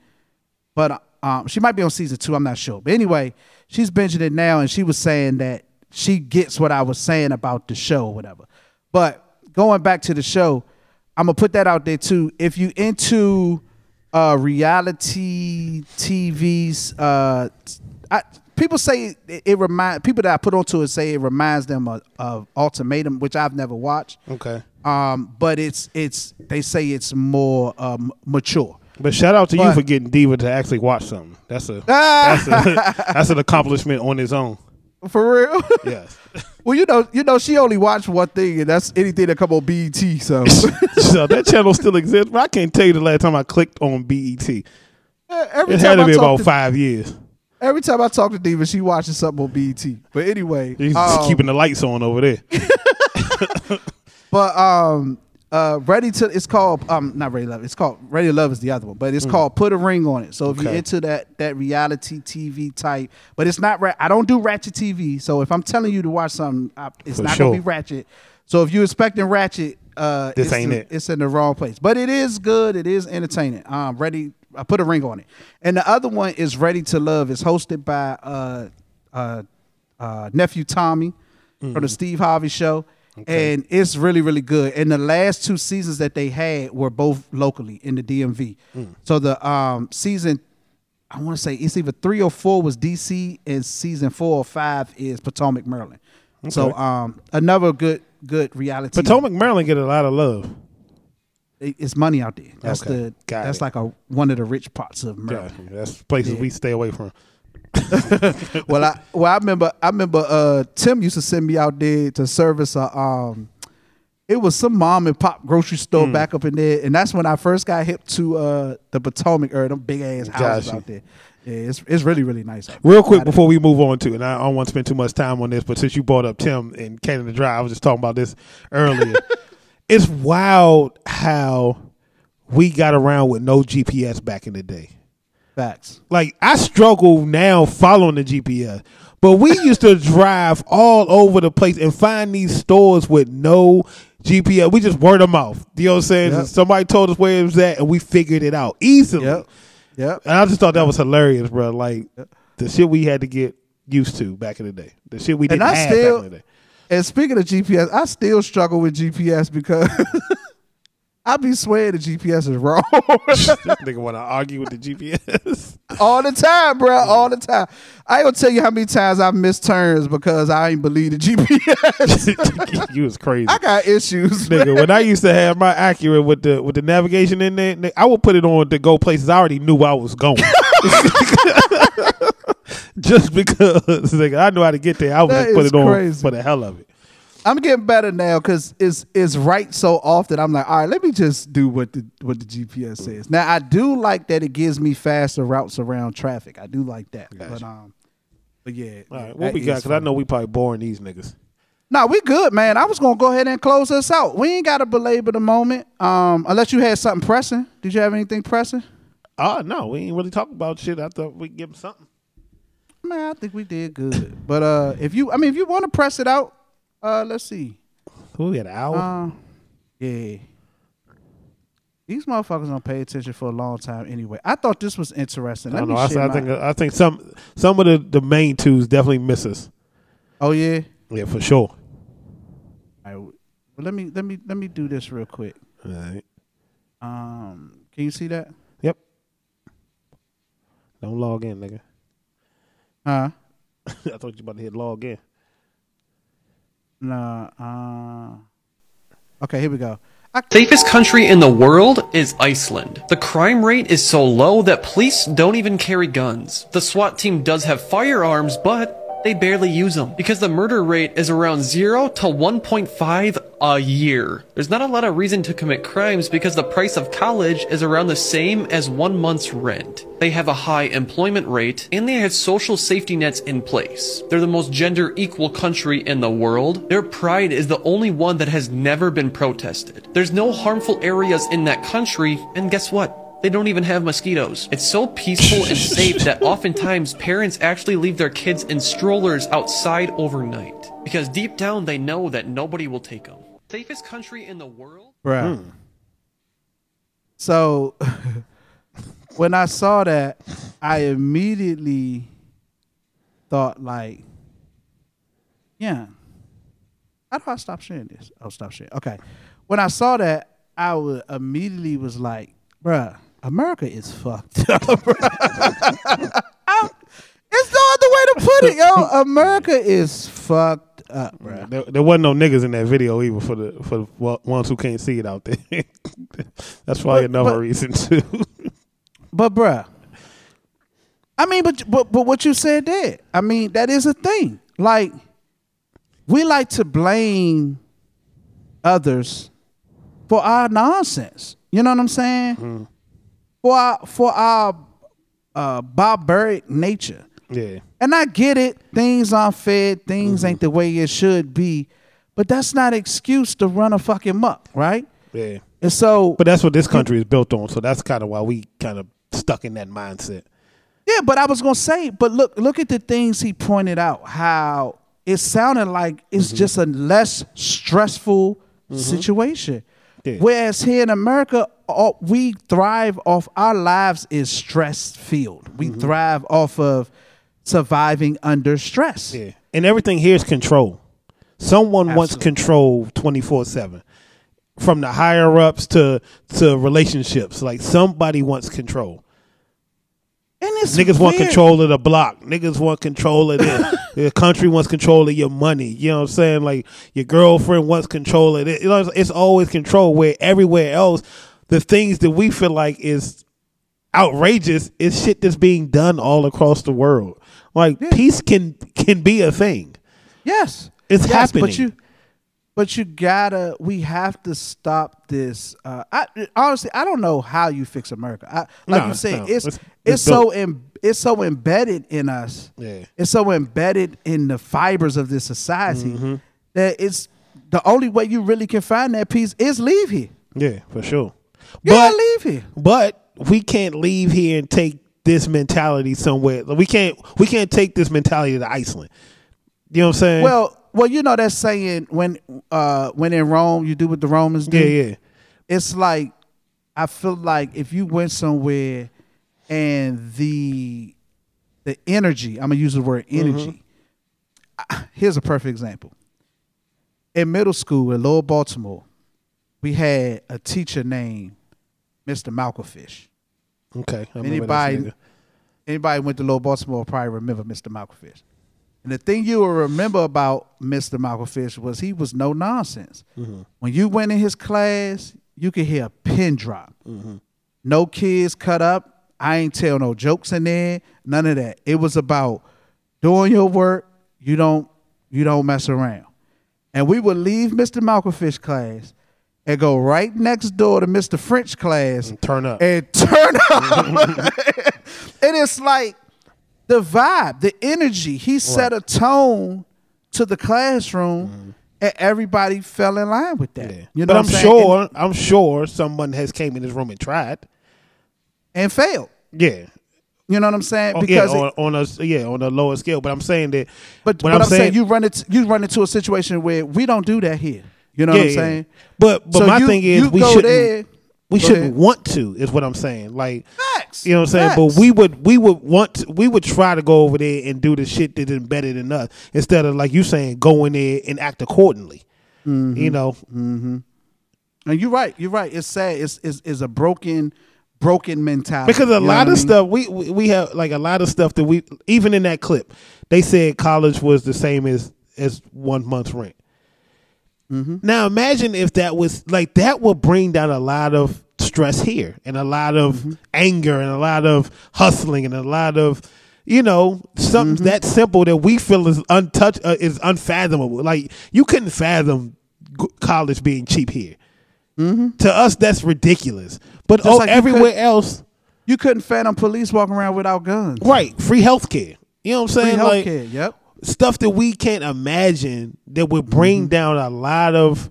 Speaker 1: but um, she might be on season two. I'm not sure. But anyway, she's binging it now, and she was saying that she gets what I was saying about the show or whatever. But going back to the show, I'm gonna put that out there too. If you into uh, reality TVs, uh, I, people say it, it remind people that I put onto it say it reminds them of, of Ultimatum, which I've never watched.
Speaker 2: Okay.
Speaker 1: Um, but it's it's they say it's more um, mature.
Speaker 2: But shout out to you for getting Diva to actually watch something. That's a that's a that's an accomplishment on its own.
Speaker 1: For real.
Speaker 2: Yes.
Speaker 1: Well, you know, you know, she only watched one thing, and that's anything that come on BET. So
Speaker 2: so that channel still exists, but I can't tell you the last time I clicked on BET. It
Speaker 1: every
Speaker 2: had to
Speaker 1: I
Speaker 2: be about
Speaker 1: to,
Speaker 2: five years.
Speaker 1: Every time I talk to Diva, she watches something on BET. But anyway,
Speaker 2: He's
Speaker 1: um,
Speaker 2: keeping the lights on over there.
Speaker 1: But um, uh, ready to it's called um not ready to love. It's called ready to love is the other one, but it's called put a ring on it. So if you're into that that reality TV type, but it's not. Ra- I don't do ratchet TV. So if I'm telling you to watch something, I, it's
Speaker 2: For
Speaker 1: not
Speaker 2: sure.
Speaker 1: gonna be ratchet. So if you're expecting ratchet, uh,
Speaker 2: This
Speaker 1: it's
Speaker 2: ain't
Speaker 1: in,
Speaker 2: it.
Speaker 1: It's in the wrong place. But it is good. It is entertaining. Um, ready. I put a ring on it. And the other one is Ready to Love. It's hosted by uh uh, uh nephew Tommy from the Steve Harvey Show. And it's really, really good. And the last two seasons that they had were both locally in the DMV. So the um season, I want to say it's either three or four was DC, and season four or five is Potomac, Maryland. So um another good good reality.
Speaker 2: Potomac, Maryland get a lot of love.
Speaker 1: it- it's money out there. That's
Speaker 2: Okay.
Speaker 1: the
Speaker 2: Got
Speaker 1: that's
Speaker 2: it.
Speaker 1: like a one of the rich parts of
Speaker 2: Yeah,
Speaker 1: Maryland.
Speaker 2: that's places we stay away from.
Speaker 1: Well, I well I remember I remember uh Tim used to send me out there to service a um it was some mom and pop grocery store
Speaker 2: Hmm.
Speaker 1: back up in there, and that's when I first got hip to uh the Potomac or them big ass houses
Speaker 2: Got you.
Speaker 1: out there. Yeah, it's it's really really nice.
Speaker 2: Real quick before we move on to, and I don't want to spend too much time on this, but since you brought up Tim and Canada Dry, I was just talking about this earlier. it's wild how we got around with no GPS back in the day.
Speaker 1: Facts.
Speaker 2: Like I struggle now following the GPS, but we used to drive all over the place and find these stores with no GPS. We just word of mouth. You know what I'm saying?
Speaker 1: Yep.
Speaker 2: Somebody told us where it was at, and we figured it out easily.
Speaker 1: Yep. Yep.
Speaker 2: And I just thought that was hilarious, bro. Like the shit we had to get used to back in the day. The shit we didn't
Speaker 1: I
Speaker 2: have
Speaker 1: still-
Speaker 2: back in the day.
Speaker 1: And speaking of GPS, I still struggle with GPS because I be swearing the GPS is wrong
Speaker 2: this nigga want to argue with the GPS.
Speaker 1: all the time, bro. All the time. I ain't gonna tell you how many times I've missed turns because I ain't believe the GPS.
Speaker 2: you was crazy.
Speaker 1: I got issues,
Speaker 2: nigga. When I used to have my Acura with the with the navigation in there, I would put it on to go places I already knew I was going. Just because nigga, I knew how to get there, I would
Speaker 1: That
Speaker 2: just put it on
Speaker 1: crazy.
Speaker 2: for the hell of it.
Speaker 1: I'm getting better now because it's it's right so often. I'm like, all right, let me just do what the what the GPS says. Now I do like that it gives me faster routes around traffic. I do like that.
Speaker 2: Gotcha.
Speaker 1: But um, but yeah.
Speaker 2: All right, what we got? Because I know we probably boring these niggas.
Speaker 1: Nah, we good, man. I was gonna go ahead and close us out. We ain't got to belabor the moment, um, unless you had something pressing. Did you have anything pressing?
Speaker 2: Oh no, we ain't really talking about shit. I thought we'd give them something.
Speaker 1: Man, I think we did good. but uh, if you, I mean, if you want to press it out, uh, let's see.
Speaker 2: Who we had an hour?
Speaker 1: Uh, yeah. These motherfuckers don't pay attention for a long time anyway. I thought this was interesting.
Speaker 2: I don't know. I, I think I think some some of the, the main twos definitely miss us.
Speaker 1: Oh yeah.
Speaker 2: Yeah, for sure.
Speaker 1: Right. Well, let me let me let me do this real quick.
Speaker 2: All right.
Speaker 1: Um, can you see that?
Speaker 2: Yep. Don't log in, nigga.
Speaker 1: Huh?
Speaker 2: I thought you about to hit log in.
Speaker 1: Nah. Uh, okay, here we go.
Speaker 6: Safest country in the world is Iceland. The crime rate is so low that police don't even carry guns. The SWAT team does have firearms, but they barely use them because the murder rate is around 0 to 1.5 a year. There's not a lot of reason to commit crimes because the price of college is around the same as one month's rent. They have a high employment rate and they have social safety nets in place. They're the most gender equal country in the world. Their pride is the only one that has never been protested. There's no harmful areas in that country and guess what? They don't even have mosquitoes. It's so peaceful and safe that oftentimes parents actually leave their kids in strollers outside overnight because deep down they know that nobody will take them. Safest country in the world?
Speaker 1: Bruh. Hmm. So when I saw that, I immediately thought like, yeah. How do I stop sharing this? Oh, stop sharing. Okay. When I saw that, I immediately was like, bruh, America is fucked up. bruh." It's no other way to put it, yo. America is fucked up, bruh.
Speaker 2: There, there wasn't no niggas in that video either for the for the ones who can't see it out there. That's probably
Speaker 1: But-
Speaker 2: another
Speaker 1: but-
Speaker 2: reason too.
Speaker 1: But bruh, I mean, but but but what you said there, I mean, that is a thing. Like, we like to blame others for our nonsense. You know what I'm saying? Mm-hmm. For our for our uh, barbaric nature.
Speaker 2: yeah,
Speaker 1: And I get it. Things aren't fair. Things ain't the way it should be. But that's not excuse to run a fucking muck, right?
Speaker 2: yeah.
Speaker 1: And so,
Speaker 2: But that's what this country is built on. So that's kind of why we kind of stuck in that mindset.
Speaker 1: Yeah, but I was gonna say, but look, look at the things he pointed out. How it sounded like it's
Speaker 2: Mm-hmm.
Speaker 1: just a less stressful situation. Whereas here in America, all, we thrive off our lives is stress filled. We
Speaker 2: Mm-hmm.
Speaker 1: thrive off of surviving under stress.
Speaker 2: Yeah, and everything here is control. Someone wants control twenty four seven, from the higher ups to to relationships. Like somebody wants control.
Speaker 1: It's
Speaker 2: Niggas want control of the block. Niggas want control of the, the country wants control of your money. You know what I'm saying? Like your girlfriend wants control of it. You know, it's, always control. Where everywhere else, the things that we feel like is outrageous is shit that's being done all across the world. Like peace can can be a thing.
Speaker 1: Yes,
Speaker 2: It's
Speaker 1: yes,
Speaker 2: happening.
Speaker 1: But you, but you gotta. We have to stop this. Uh, I honestly, I don't know how you fix America. I, like
Speaker 2: No,
Speaker 1: you say
Speaker 2: no.
Speaker 1: it's
Speaker 2: It's-
Speaker 1: it's, so em, it's so embedded in us.
Speaker 2: Yeah.
Speaker 1: it's so embedded in the fibers of this society
Speaker 2: Mm-hmm.
Speaker 1: that it's the only way you really can find that peace is leave here.
Speaker 2: Yeah, for sure.
Speaker 1: You
Speaker 2: But
Speaker 1: leave here.
Speaker 2: but we can't leave here and take this mentality somewhere. We can't we can't take this mentality to Iceland. You know what I'm saying?
Speaker 1: Well, well, you know that saying when uh when in Rome, you do what the Romans do.
Speaker 2: yeah, yeah.
Speaker 1: it's like I feel like if you went somewhere and the the energy, I'm gonna use the word energy. I- Here's a perfect example. In middle school in Lower Baltimore, we had a teacher named Mr. Malcolmfish.
Speaker 2: Okay.
Speaker 1: Anybody anybody went to Lower Baltimore probably remember Mr. Malcolmfish. And the thing you will remember about Mr. Malcolmfish was he was no nonsense. Mm-hmm. When you went in his class, you could hear a pin drop. Mm-hmm. No kids cut up. I ain't tell no jokes in there. None of that. It was about doing your work. You don't you don't mess around. And we would leave Mr. Malcolmfish class and go right next door to Mr. French class
Speaker 2: And turn up.
Speaker 1: and turn up. and it's like the vibe, the energy. He set a tone to the classroom, mm-hmm. and everybody fell in line with that.
Speaker 2: Yeah.
Speaker 1: You know
Speaker 2: but
Speaker 1: what
Speaker 2: I'm
Speaker 1: saying?
Speaker 2: sure I'm sure someone has came in this room and tried.
Speaker 1: and, and failed.
Speaker 2: Yeah.
Speaker 1: You know what I'm saying?
Speaker 2: Oh,
Speaker 1: Because
Speaker 2: yeah,
Speaker 1: it-
Speaker 2: on, on a yeah on a lower scale, but I'm saying that.
Speaker 1: but,
Speaker 2: when
Speaker 1: but I'm, saying, you run it you run into a situation where we don't do that here. You know
Speaker 2: yeah,
Speaker 1: what I'm
Speaker 2: yeah.
Speaker 1: saying?
Speaker 2: But but
Speaker 1: So
Speaker 2: my
Speaker 1: you-
Speaker 2: thing is we
Speaker 1: go
Speaker 2: shouldn't
Speaker 1: there-
Speaker 2: we shouldn't want to is what I'm saying. Like
Speaker 1: Facts.
Speaker 2: you know what I'm saying.
Speaker 1: Facts.
Speaker 2: But we would we would want to, we would try to go over there and do the shit that's embedded in us instead of like you saying go in there and act accordingly.
Speaker 1: Mm-hmm.
Speaker 2: You know,
Speaker 1: And you're right. You're right. It's sad. It's it's, it's a broken broken mentality.
Speaker 2: because a lot
Speaker 1: what I
Speaker 2: of
Speaker 1: mean?
Speaker 2: stuff we we we have like a lot of stuff that we even in that clip they said college was the same as as one month's rent Mm-hmm. Now imagine if that was like that would bring down a lot of stress here and a lot of mm-hmm. anger and a lot of hustling and a lot of you know something mm-hmm. that simple that we feel is untouched uh, is unfathomable. Like you couldn't fathom college being cheap here. To us, that's ridiculous. But oh,
Speaker 1: like
Speaker 2: everywhere else,
Speaker 1: You couldn't fathom police walking around without guns.
Speaker 2: right? Free healthcare. You know what I'm
Speaker 1: Free
Speaker 2: saying? like
Speaker 1: healthcare. Yep.
Speaker 2: Stuff that we can't imagine that would bring mm-hmm. down a lot of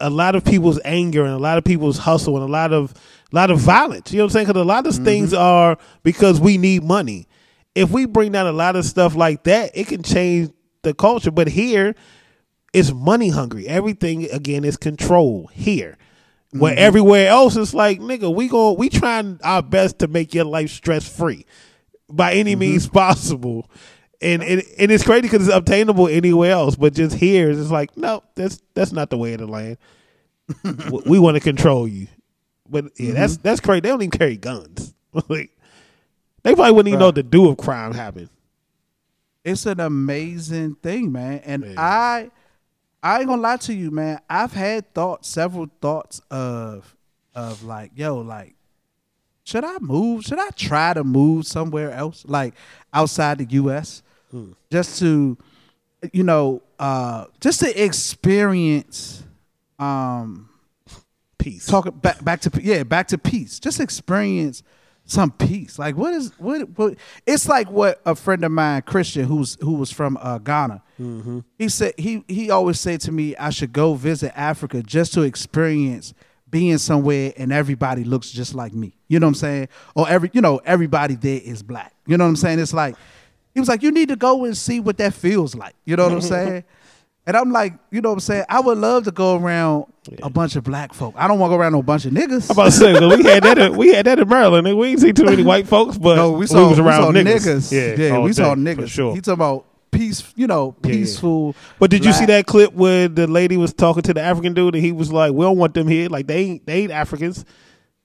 Speaker 2: a lot of people's anger and a lot of people's hustle and a lot of a lot of violence. You know what I'm saying? Because a lot of mm-hmm. things are because we need money. If we bring down a lot of stuff like that, it can change the culture. But here, it's money hungry. Everything again is control here. Where mm-hmm. everywhere else it's like, nigga, we go we trying our best to make your life stress free by any means possible. And, and and it's crazy because it's obtainable anywhere else, but just here it's like no, that's that's not the way of the land. We want to control you, but yeah, mm-hmm. that's that's crazy. They don't even carry guns. like they probably wouldn't even know what to do if crime happened.
Speaker 1: it's an amazing thing, man. And I, I ain't gonna lie to you, man. I've had thoughts, several thoughts of, of like, yo, like, should I move? Should I try to move somewhere else, like outside the U.S., just to, you know, uh, just to experience, um,
Speaker 2: Peace.
Speaker 1: talk back back to yeah back to peace. Just experience some peace. Like what is what, what it's like what a friend of mine christian who's who was from uh, ghana. He said he he always said to me i should go visit africa just to experience being somewhere and everybody looks just like me. You know what i'm saying? Or every you know everybody there is black. You know what i'm saying? It's like he was like you need to go and see what that feels like you know what i'm saying and I'm like, you know what I'm saying? I would love to go around a bunch of black folk. I don't want to go around no bunch of niggas.
Speaker 2: I'm about to say we had that. In, we had that in Maryland, and we didn't see too many white folks, but
Speaker 1: no, we saw,
Speaker 2: was
Speaker 1: we
Speaker 2: around
Speaker 1: saw
Speaker 2: niggas.
Speaker 1: niggas.
Speaker 2: Yeah,
Speaker 1: Yeah, we saw
Speaker 2: day,
Speaker 1: niggas.
Speaker 2: for sure.
Speaker 1: He talking about peace, you know,
Speaker 2: Yeah, yeah.
Speaker 1: peaceful.
Speaker 2: But did you see that clip where the lady was talking to the African dude and he was like, "We don't want them here. Like they ain't they ain't Africans."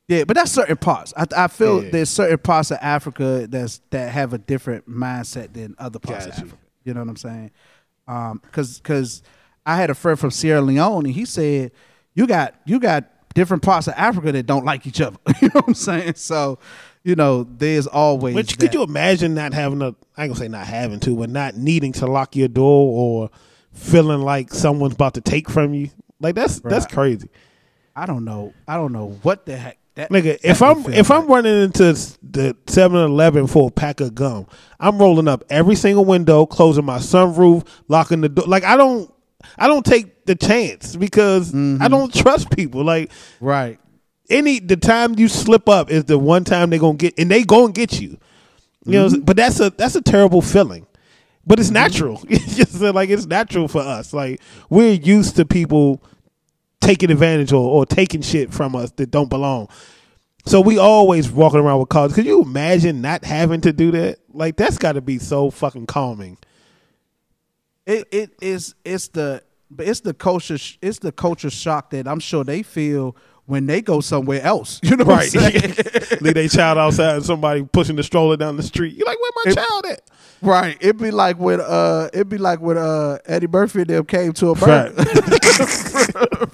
Speaker 1: Yeah, but that's certain parts. I, I feel
Speaker 2: Yeah.
Speaker 1: there's certain parts of Africa that's that have a different mindset than other parts
Speaker 2: Got
Speaker 1: of
Speaker 2: you.
Speaker 1: Africa. You know what I'm saying? Um, cause, cause I had a friend from Sierra Leone and he said, you got, you got different parts of Africa that don't like each other. you know what I'm saying? So, you know, there's always.
Speaker 2: Which could you imagine not having a? I ain't gonna say not having to, but not needing to lock your door or feeling like someone's about to take from you. Like that's that's crazy.
Speaker 1: I don't know. I don't know what the heck that.
Speaker 2: Nigga, if I'm if I'm running into the 7-Eleven for a pack of gum, I'm rolling up every single window, closing my sunroof, locking the door. Like I don't I don't take the chance because
Speaker 1: Mm-hmm.
Speaker 2: I don't trust people. Like
Speaker 1: right,
Speaker 2: any the time you slip up is the one time they gonna get and they go and get you. You know, but that's a that's a terrible feeling. But it's natural. It's just like it's natural for us. Like we're used to people taking advantage or, or taking shit from us that don't belong. So we always walking around with cars. Could you imagine not having to do that? Like that's got to be so fucking calming.
Speaker 1: it it is it's the but it's the culture it's the culture shock that I'm sure they feel when they go somewhere else. You know
Speaker 2: Right.
Speaker 1: what I'm?
Speaker 2: Leave their child outside and somebody pushing the stroller down the street. You're like, where my
Speaker 1: It-
Speaker 2: child at?
Speaker 1: right. It'd be like when uh it'd be like when uh Eddie Murphy and them came to a
Speaker 2: Right.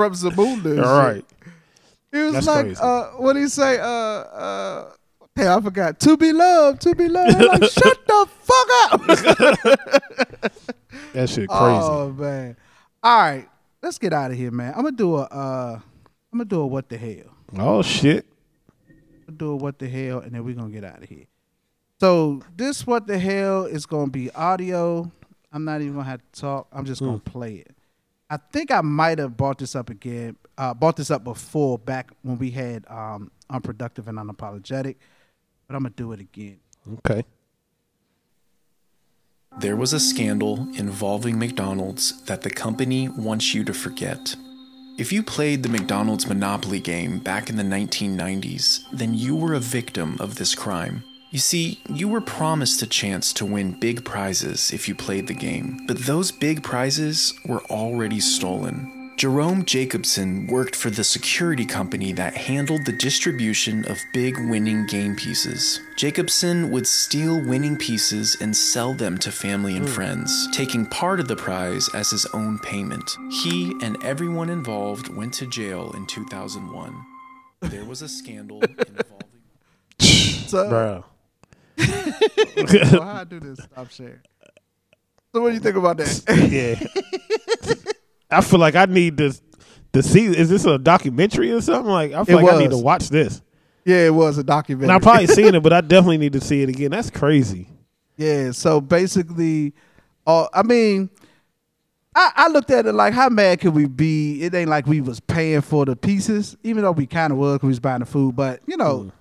Speaker 1: from Zamunda.
Speaker 2: All right.
Speaker 1: He was
Speaker 2: That's
Speaker 1: like,
Speaker 2: crazy.
Speaker 1: uh, what did he say? Uh, uh, hey, I forgot. To be loved, to be loved. I'm like, shut the fuck up.
Speaker 2: That shit crazy.
Speaker 1: Oh man. All right, let's get out of here, man. I'm gonna do a. Uh, I'm gonna do a what the hell.
Speaker 2: Oh shit.
Speaker 1: I'm gonna do a what the hell, and then we're gonna get out of here. So this what the hell is gonna be audio. I'm not even gonna have to talk. I'm just gonna play it. I think I might have brought this up again. Uh, brought this up before back when we had um, unproductive and unapologetic, but I'm gonna do it again.
Speaker 2: Okay.
Speaker 7: There was a scandal involving McDonald's that the company wants you to forget. If you played the McDonald's Monopoly game back in the 1990s, then you were a victim of this crime. You see, you were promised a chance to win big prizes if you played the game, but those big prizes were already stolen. Jerome Jacobson worked for the security company that handled the distribution of big winning game pieces. Jacobson would steal winning pieces and sell them to family and hmm. friends, taking part of the prize as his own payment. He and everyone involved went to jail in 2001. There was a scandal involving.
Speaker 1: So,
Speaker 2: Bro.
Speaker 1: So how I do this? Stop sharing. So what do you think about that?
Speaker 2: Yeah. I feel like I need to to see. Is this a documentary or something? Like I feel
Speaker 1: It
Speaker 2: like I need to watch this.
Speaker 1: yeah, it was a documentary.
Speaker 2: And I probably seen it, but I definitely need to see it again. That's crazy.
Speaker 1: Yeah, so basically, uh, I mean, I, I looked at it like, how mad could we be? It ain't like we was paying for the pieces, even though we kind of was because we was buying the food. But you know,
Speaker 2: Mm.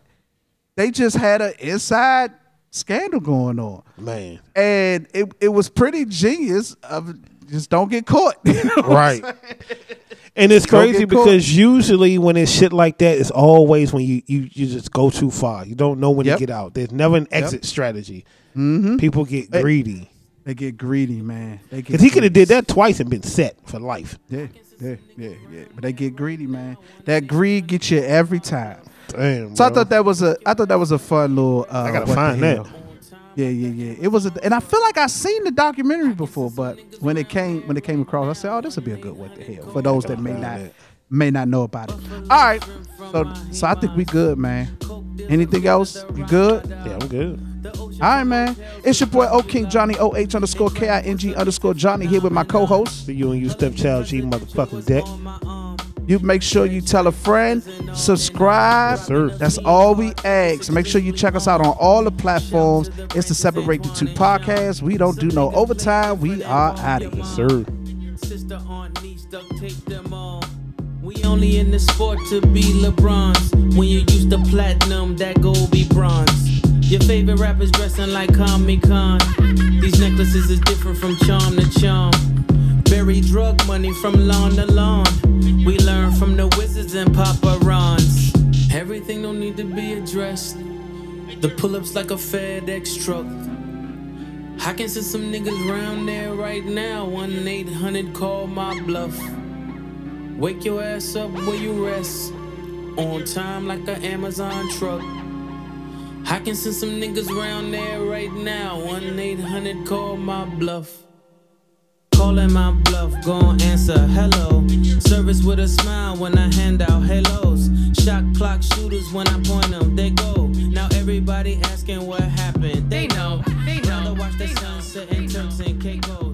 Speaker 1: they just had an inside scandal going on,
Speaker 2: Man.
Speaker 1: and it it was pretty genius. Of just don't get caught, you know
Speaker 2: Right. And it's crazy because usually when it's shit like that, it's always when you, you, you just go too far. You don't know when
Speaker 1: Yep.
Speaker 2: to get out. There's never an exit strategy. Mm-hmm. People get
Speaker 1: Hey.
Speaker 2: greedy.
Speaker 1: They get greedy, man. They
Speaker 2: Because he could have did that twice and been set for life.
Speaker 1: Yeah, yeah, yeah, yeah. But they get greedy, man. That greed gets you every time.
Speaker 2: Damn.
Speaker 1: So I
Speaker 2: bro.
Speaker 1: thought that was a I thought that was a fun little. Uh,
Speaker 2: I gotta find that.
Speaker 1: Yeah, yeah, yeah. It was, a, and I feel like I seen the documentary before, but when it came when it came across, I said, "Oh, this would be a good what the hell." For those that may not
Speaker 2: that.
Speaker 1: may not know about it. All right, so so I think we good, man. Anything else? You good?
Speaker 2: Yeah, I'm good.
Speaker 1: All right, man. It's your boy O King Johnny O H underscore K I N G underscore Johnny here with my co-host.
Speaker 2: See you and you stepchild G motherfucking deck.
Speaker 1: You make sure you tell a friend, subscribe.
Speaker 2: Yes, sir.
Speaker 1: That's all we ask. Make sure you check us out on all the platforms. It's the Separate the Two podcasts. We don't do no overtime. We are out of here.
Speaker 2: Sir.
Speaker 5: Sister, aunt, niece, duct tape them all. We only in the sport to be LeBron's. When you use the platinum, that gold be bronze. Your favorite rappers dressing like Comic Con. These necklaces is different from charm to charm. Bury drug money from lawn to lawn. We learn from the wizards and Papa Rons. Everything don't need to be addressed. The pull-ups like a FedEx truck. I can send some niggas round there right now. 1 800 call my bluff. Wake your ass up where you rest. On time like an Amazon truck. I can send some niggas round there right now. 1 800 call my bluff. Calling my bluff, gon' answer hello. Service with a smile when I hand out hellos. Shot clock shooters when I point them, they go. Now everybody asking what happened. They know, they know. Rather watch the sunset in Turks and Caicos.